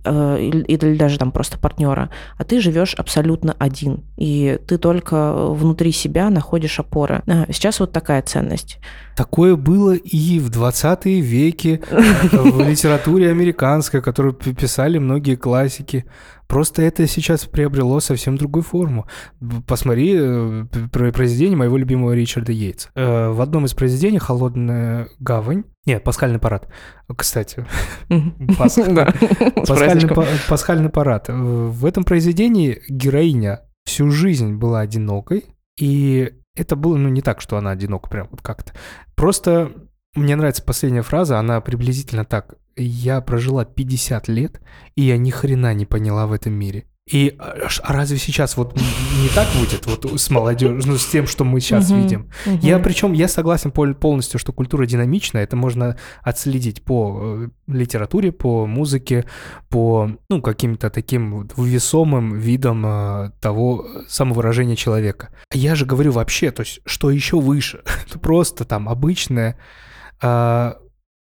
[SPEAKER 1] или даже там просто партнера, а ты живешь абсолютно один, и ты только внутри себя находишь опоры. Сейчас вот такая ценность.
[SPEAKER 2] Такое было и в 20 веке в литературе американской, которую писали многие классики. Просто это сейчас приобрело совсем другую форму. Посмотри э, произведение моего любимого Ричарда Йейтса. Э, в одном из произведений «Холодная гавань» Нет, пасхальный парад. Кстати, пасхальный парад. В этом произведении героиня всю жизнь была одинокой, и это было, ну, не так, что она одинока прям вот как-то. Просто мне нравится последняя фраза, она приблизительно так. Я прожила 50 лет, и я ни хрена не поняла в этом мире. И а, а разве сейчас вот не так будет вот с молодежью, ну, с тем, что мы сейчас uh-huh, видим? Uh-huh. Я причем, я согласен полностью, что культура динамична, это можно отследить по э, литературе, по музыке, по, ну, каким-то таким весомым видам э, того самовыражения человека. Я же говорю вообще, то есть, что еще выше, это просто там обычное...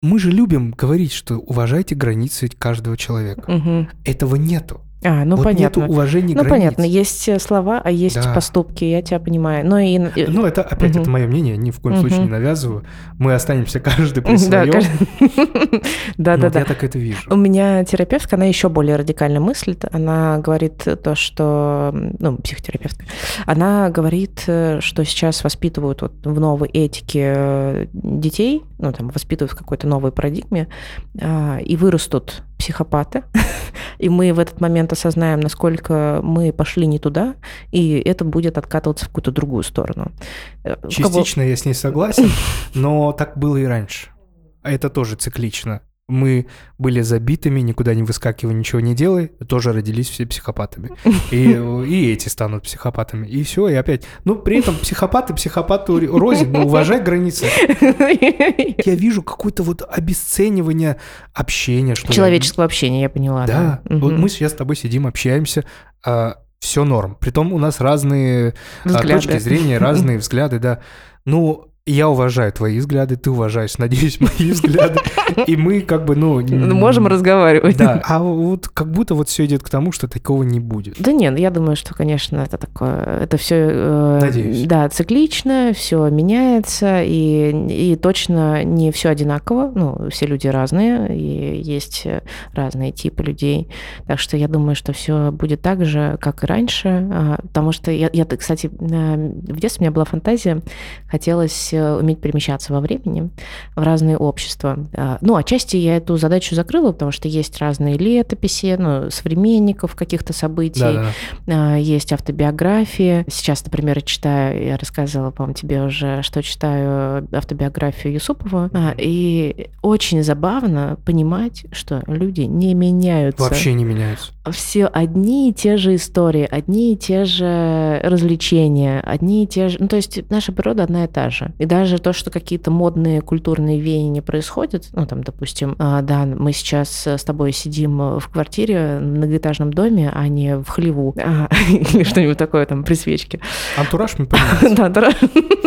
[SPEAKER 2] Э, мы же любим говорить, что уважайте границы каждого человека. Угу. Этого нету.
[SPEAKER 1] А, ну вот понятно.
[SPEAKER 2] Нет уважения
[SPEAKER 1] Ну
[SPEAKER 2] границ.
[SPEAKER 1] понятно, есть э, слова, а есть да. поступки, я тебя понимаю. Но и...
[SPEAKER 2] Ну это опять угу. это мое мнение, ни в коем угу. случае не навязываю. Мы останемся каждый при своем.
[SPEAKER 1] Да, да, да.
[SPEAKER 2] Я так это вижу.
[SPEAKER 1] У меня терапевтка, она еще более радикально мыслит. Она говорит то, что... Ну, психотерапевтка. Она говорит, э, что сейчас воспитывают вот в новой этике э, детей, ну там воспитывают в какой-то новой парадигме, а, и вырастут психопаты, и мы в этот момент осознаем, насколько мы пошли не туда, и это будет откатываться в какую-то другую сторону.
[SPEAKER 2] Э, Частично я с ней согласен, но так было и раньше. Это тоже циклично мы были забитыми, никуда не выскакивая, ничего не делай, тоже родились все психопатами. И, и эти станут психопатами. И все, и опять. Ну, при этом психопаты, психопаты рознь, но уважай границы. Я вижу какое-то вот обесценивание общения. Что
[SPEAKER 1] Человеческого ли. общения, я поняла.
[SPEAKER 2] Да, да. вот мы сейчас с тобой сидим, общаемся, а, все норм. Притом у нас разные а, точки зрения, разные взгляды, да. Ну, я уважаю твои взгляды, ты уважаешь, надеюсь, мои взгляды. И мы как бы, ну...
[SPEAKER 1] Можем разговаривать.
[SPEAKER 2] Да, а вот как будто вот все идет к тому, что такого не будет.
[SPEAKER 1] Да нет, я думаю, что, конечно, это такое, это все...
[SPEAKER 2] Э, надеюсь.
[SPEAKER 1] Да, циклично, все меняется, и, и точно не все одинаково. Ну, все люди разные, и есть разные типы людей. Так что я думаю, что все будет так же, как и раньше. А, потому что я, я кстати, в детстве у меня была фантазия, хотелось уметь перемещаться во времени в разные общества. А, ну, отчасти я эту задачу закрыла, потому что есть разные летописи, ну, современников каких-то событий, да, да. есть автобиографии. Сейчас, например, читаю, я рассказывала, по-моему, тебе уже, что читаю автобиографию Юсупова, а, и очень забавно понимать, что люди не меняются.
[SPEAKER 2] Вообще не меняются.
[SPEAKER 1] Все одни и те же истории, одни и те же развлечения, одни и те же... Ну, то есть наша природа одна и та же. И даже то, что какие-то модные культурные веяния происходят, ну, там, допустим, а, да, мы сейчас с тобой сидим в квартире в многоэтажном доме, а не в хлеву, а, или что-нибудь такое там при свечке.
[SPEAKER 2] Антураж мы поменяется.
[SPEAKER 1] Да, антураж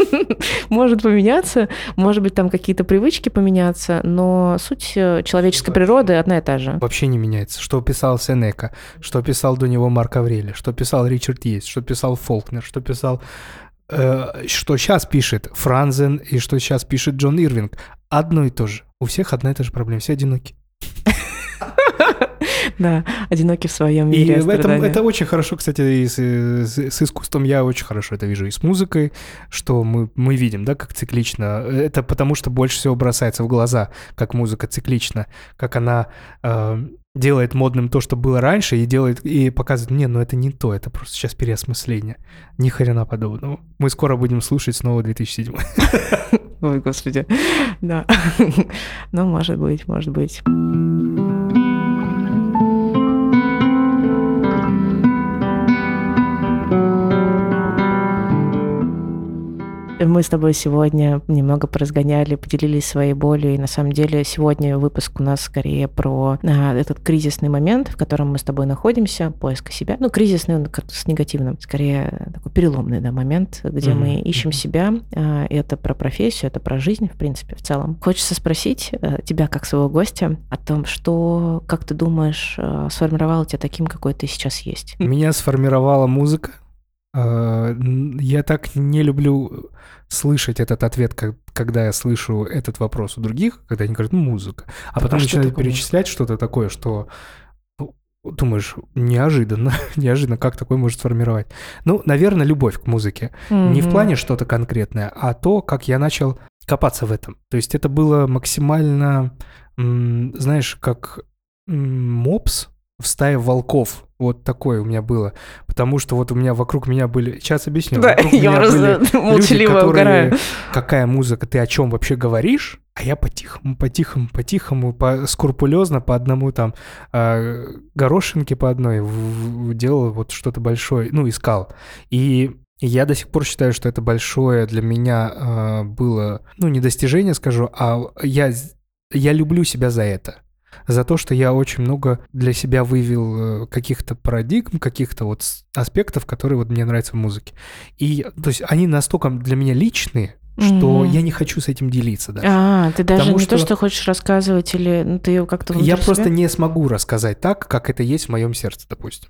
[SPEAKER 1] может поменяться, может быть, там какие-то привычки поменяться, но суть э, человеческой природы одна и та же.
[SPEAKER 2] Вообще не меняется. Что писал Сенека, что писал до него Марк Аврелий, что писал Ричард Йейтс, что писал Фолкнер, что писал что сейчас пишет Франзен и что сейчас пишет Джон Ирвинг, одно и то же. У всех одна и та же проблема, все одиноки.
[SPEAKER 1] Да, одиноки в своем мире.
[SPEAKER 2] И в этом это очень хорошо, кстати, и с, с, с искусством я очень хорошо это вижу. И с музыкой, что мы, мы видим, да, как циклично. Это потому что больше всего бросается в глаза, как музыка циклична, как она э, делает модным то, что было раньше, и делает и показывает, не, ну это не то, это просто сейчас переосмысление. Ни хрена подобного. Мы скоро будем слушать снова 2007.
[SPEAKER 1] Ой, господи. Да. Ну, может быть, может быть. Мы с тобой сегодня немного поразгоняли, поделились своей болью, и на самом деле сегодня выпуск у нас скорее про а, этот кризисный момент, в котором мы с тобой находимся, поиска себя. Ну, кризисный, он как-то с негативным, скорее такой переломный да, момент, где mm-hmm. мы ищем себя. А, это про профессию, это про жизнь, в принципе, в целом. Хочется спросить а, тебя, как своего гостя, о том, что, как ты думаешь, а, сформировало тебя таким, какой ты сейчас есть?
[SPEAKER 2] Меня сформировала музыка, я так не люблю слышать этот ответ, когда я слышу этот вопрос у других, когда они говорят, ну, музыка. А потом а начинают перечислять что-то такое, что ну, думаешь, неожиданно, неожиданно, как такое может сформировать. Ну, наверное, любовь к музыке. Mm-hmm. Не в плане что-то конкретное, а то, как я начал копаться в этом. То есть это было максимально, знаешь, как мопс в стае волков вот такое у меня было. Потому что вот у меня вокруг меня были... Сейчас объясню.
[SPEAKER 1] Да, я просто молчаливо люди, угораю.
[SPEAKER 2] Какая музыка, ты о чем вообще говоришь? А я по-тихому, по-тихому, по-тихому, по скрупулезно по одному там э, горошинке по одной в, в, делал вот что-то большое, ну, искал. И я до сих пор считаю, что это большое для меня э, было, ну, не достижение, скажу, а я, я люблю себя за это за то, что я очень много для себя вывел э, каких-то парадигм, каких-то вот аспектов, которые вот мне нравятся в музыке. И, то есть, они настолько для меня личные, что mm-hmm. я не хочу с этим делиться даже.
[SPEAKER 1] А, ты даже Потому не что... то, что хочешь рассказывать, или ну, ты как-то
[SPEAKER 2] Я себя? просто не смогу рассказать так, как это есть в моем сердце, допустим.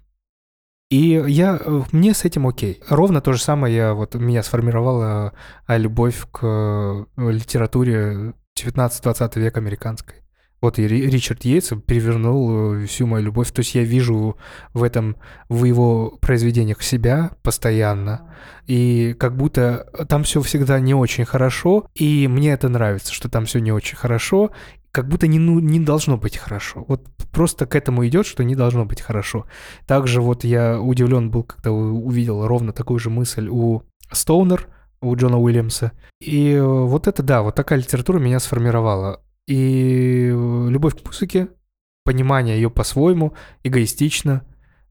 [SPEAKER 2] И я, э, мне с этим окей. Ровно то же самое я, вот, меня сформировала э, любовь к литературе 19-20 века американской. Вот и Ричард Йейтс перевернул э, всю мою любовь. То есть я вижу в этом, в его произведениях себя постоянно. И как будто там все всегда не очень хорошо. И мне это нравится, что там все не очень хорошо. Как будто не, ну, не должно быть хорошо. Вот просто к этому идет, что не должно быть хорошо. Также вот я удивлен был, когда увидел ровно такую же мысль у Стоунер, у Джона Уильямса. И э, вот это, да, вот такая литература меня сформировала. И э, любовь к музыке, понимание ее по-своему, эгоистично,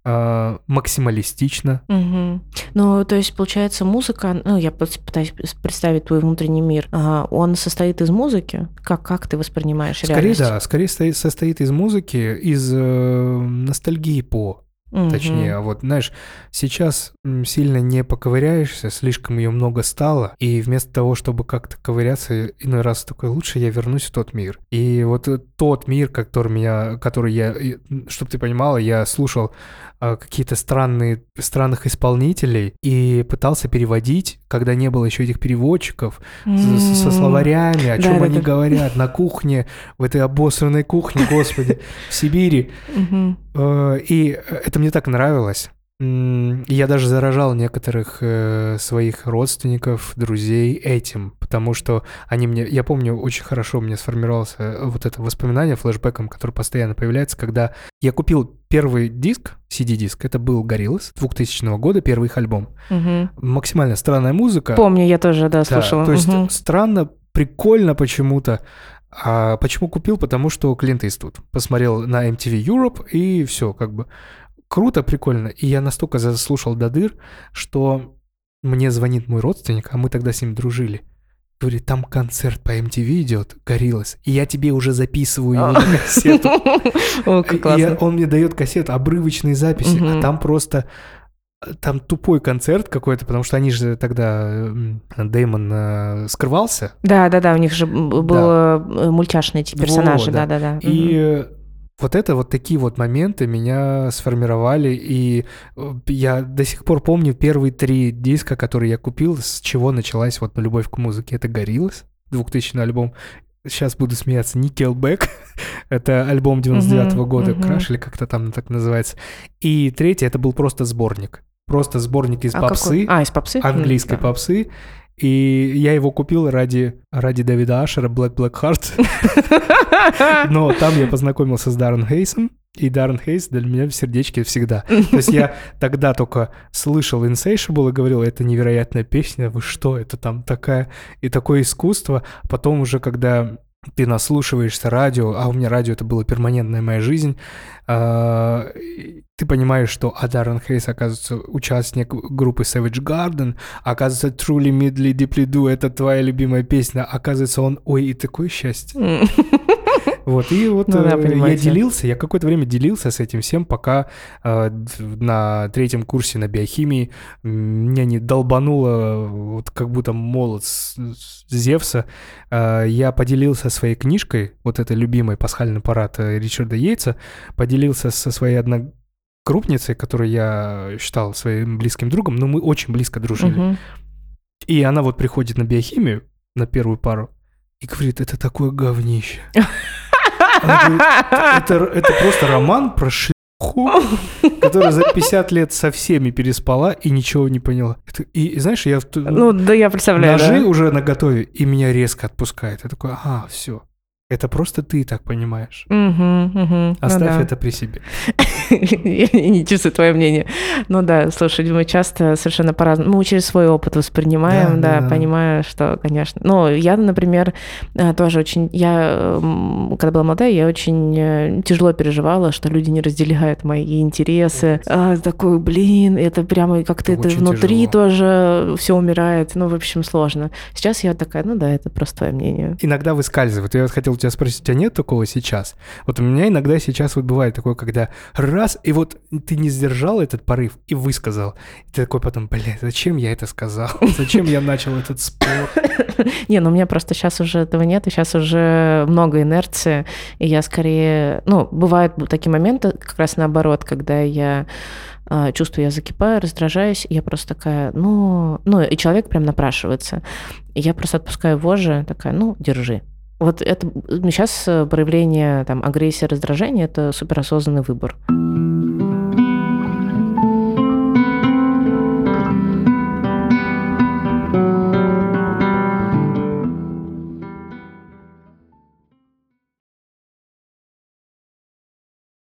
[SPEAKER 2] э, максималистично.
[SPEAKER 1] Угу. Ну, то есть, получается, музыка, ну, я пытаюсь представить твой внутренний мир, а, он состоит из музыки? Как, как ты воспринимаешь
[SPEAKER 2] скорее,
[SPEAKER 1] реальность?
[SPEAKER 2] да, скорее состоит из музыки, из э, ностальгии по Угу. Точнее, а вот, знаешь, сейчас сильно не поковыряешься, слишком ее много стало, и вместо того, чтобы как-то ковыряться, иной раз такой, лучше я вернусь в тот мир. И вот э, тот мир, который меня, который я, чтобы ты понимала, я слушал а, какие-то странные, странных исполнителей и пытался переводить, когда не было еще этих переводчиков, mm-hmm. со, со словарями, о чем да, они да, говорят, на кухне, в этой обосранной кухне, господи, в Сибири. Mm-hmm. И это мне так нравилось. Я даже заражал некоторых э, своих родственников, друзей этим, потому что они мне, я помню, очень хорошо у меня сформировался э, вот это воспоминание флешбеком, который постоянно появляется, когда я купил первый диск, CD-диск, это был Gorillaz 2000 года, первый их альбом. Угу. Максимально странная музыка.
[SPEAKER 1] Помню, я тоже, да, слушала.
[SPEAKER 2] Да, то есть угу. странно, прикольно почему-то. А почему купил? Потому что Клинт Иствуд посмотрел на MTV Europe и все, как бы круто, прикольно. И я настолько заслушал до дыр, что мне звонит мой родственник, а мы тогда с ним дружили. Говорит, там концерт по MTV идет, Гориллас, и я тебе уже записываю его на кассету. О, как классно. он мне дает кассету, обрывочные записи, а там просто там тупой концерт какой-то, потому что они же тогда Дэймон э, скрывался.
[SPEAKER 1] Да, да, да, у них же было да. мультяшные эти персонажи, да, да, да.
[SPEAKER 2] И вот это вот такие вот моменты меня сформировали, и э, я до сих пор помню первые три диска, которые я купил, с чего началась вот любовь к музыке. Это «Гориллас», 2000 альбом. Сейчас буду смеяться, Nickelback. это альбом 99 -го года. Краш или как-то там так называется. И третий, это был просто сборник. Просто сборник из а попсы.
[SPEAKER 1] Какой? А, из попсы?
[SPEAKER 2] Английской mm, да. попсы. И я его купил ради, ради Дэвида Ашера, Black Black Heart. Но там я познакомился с Даррен Хейсом, и Даррен Хейс для меня в сердечке всегда. То есть я тогда только слышал Insatiable и говорил, это невероятная песня, вы что, это там такая и такое искусство. Потом уже, когда ты наслушиваешься радио, а у меня радио это была перманентная моя жизнь, э, ты понимаешь, что Адаран Хейс, оказывается, участник группы Savage Garden, оказывается, Truly Midly Deeply Do — это твоя любимая песня, оказывается, он, ой, и такое счастье. Вот, и вот ну, да, э, я делился, я какое-то время делился с этим всем, пока э, на третьем курсе на биохимии меня не долбануло, вот как будто молот с, с Зевса. Э, я поделился своей книжкой, вот этой любимой «Пасхальный парад» Ричарда Йейтса, поделился со своей одногруппницей, которую я считал своим близким другом, но мы очень близко дружили. Угу. И она вот приходит на биохимию, на первую пару, и говорит, это такое говнище. Говорит, это, это просто роман про шлюху, которая за 50 лет со всеми переспала и ничего не поняла. Это, и знаешь, я...
[SPEAKER 1] Ну, да, я представляю,
[SPEAKER 2] Ножи
[SPEAKER 1] да?
[SPEAKER 2] уже на готове, и меня резко отпускает. Я такой, ага, все. Это просто ты так понимаешь.
[SPEAKER 1] Угу, угу,
[SPEAKER 2] Оставь ну, да. это при себе.
[SPEAKER 1] Я не чувствую твое мнение. Ну да, слушай, мы часто совершенно по-разному, мы через свой опыт воспринимаем, да, да, да, понимая, что, конечно. Ну, я, например, э, тоже очень, я, когда была молодая, я очень э, тяжело переживала, что люди не разделяют мои интересы. А, такой, блин, это прямо как-то это внутри тяжело. тоже все умирает. Ну, в общем, сложно. Сейчас я такая, ну да, это просто твое мнение.
[SPEAKER 2] Иногда выскальзывает. Я вот хотел хотел тебя спросить, у тебя нет такого сейчас? Вот у меня иногда сейчас вот бывает такое, когда раз, и вот ты не сдержал этот порыв и высказал. И ты такой потом, блядь, зачем я это сказал? Зачем я начал этот спор?
[SPEAKER 1] Не, ну у меня просто сейчас уже этого нет, сейчас уже много инерции, и я скорее... Ну, бывают такие моменты, как раз наоборот, когда я а, чувствую, я закипаю, раздражаюсь, и я просто такая, ну, ну, и человек прям напрашивается. И я просто отпускаю вожжи, такая, ну, держи. Вот это сейчас э, проявление там, агрессии, раздражения – это суперосознанный выбор.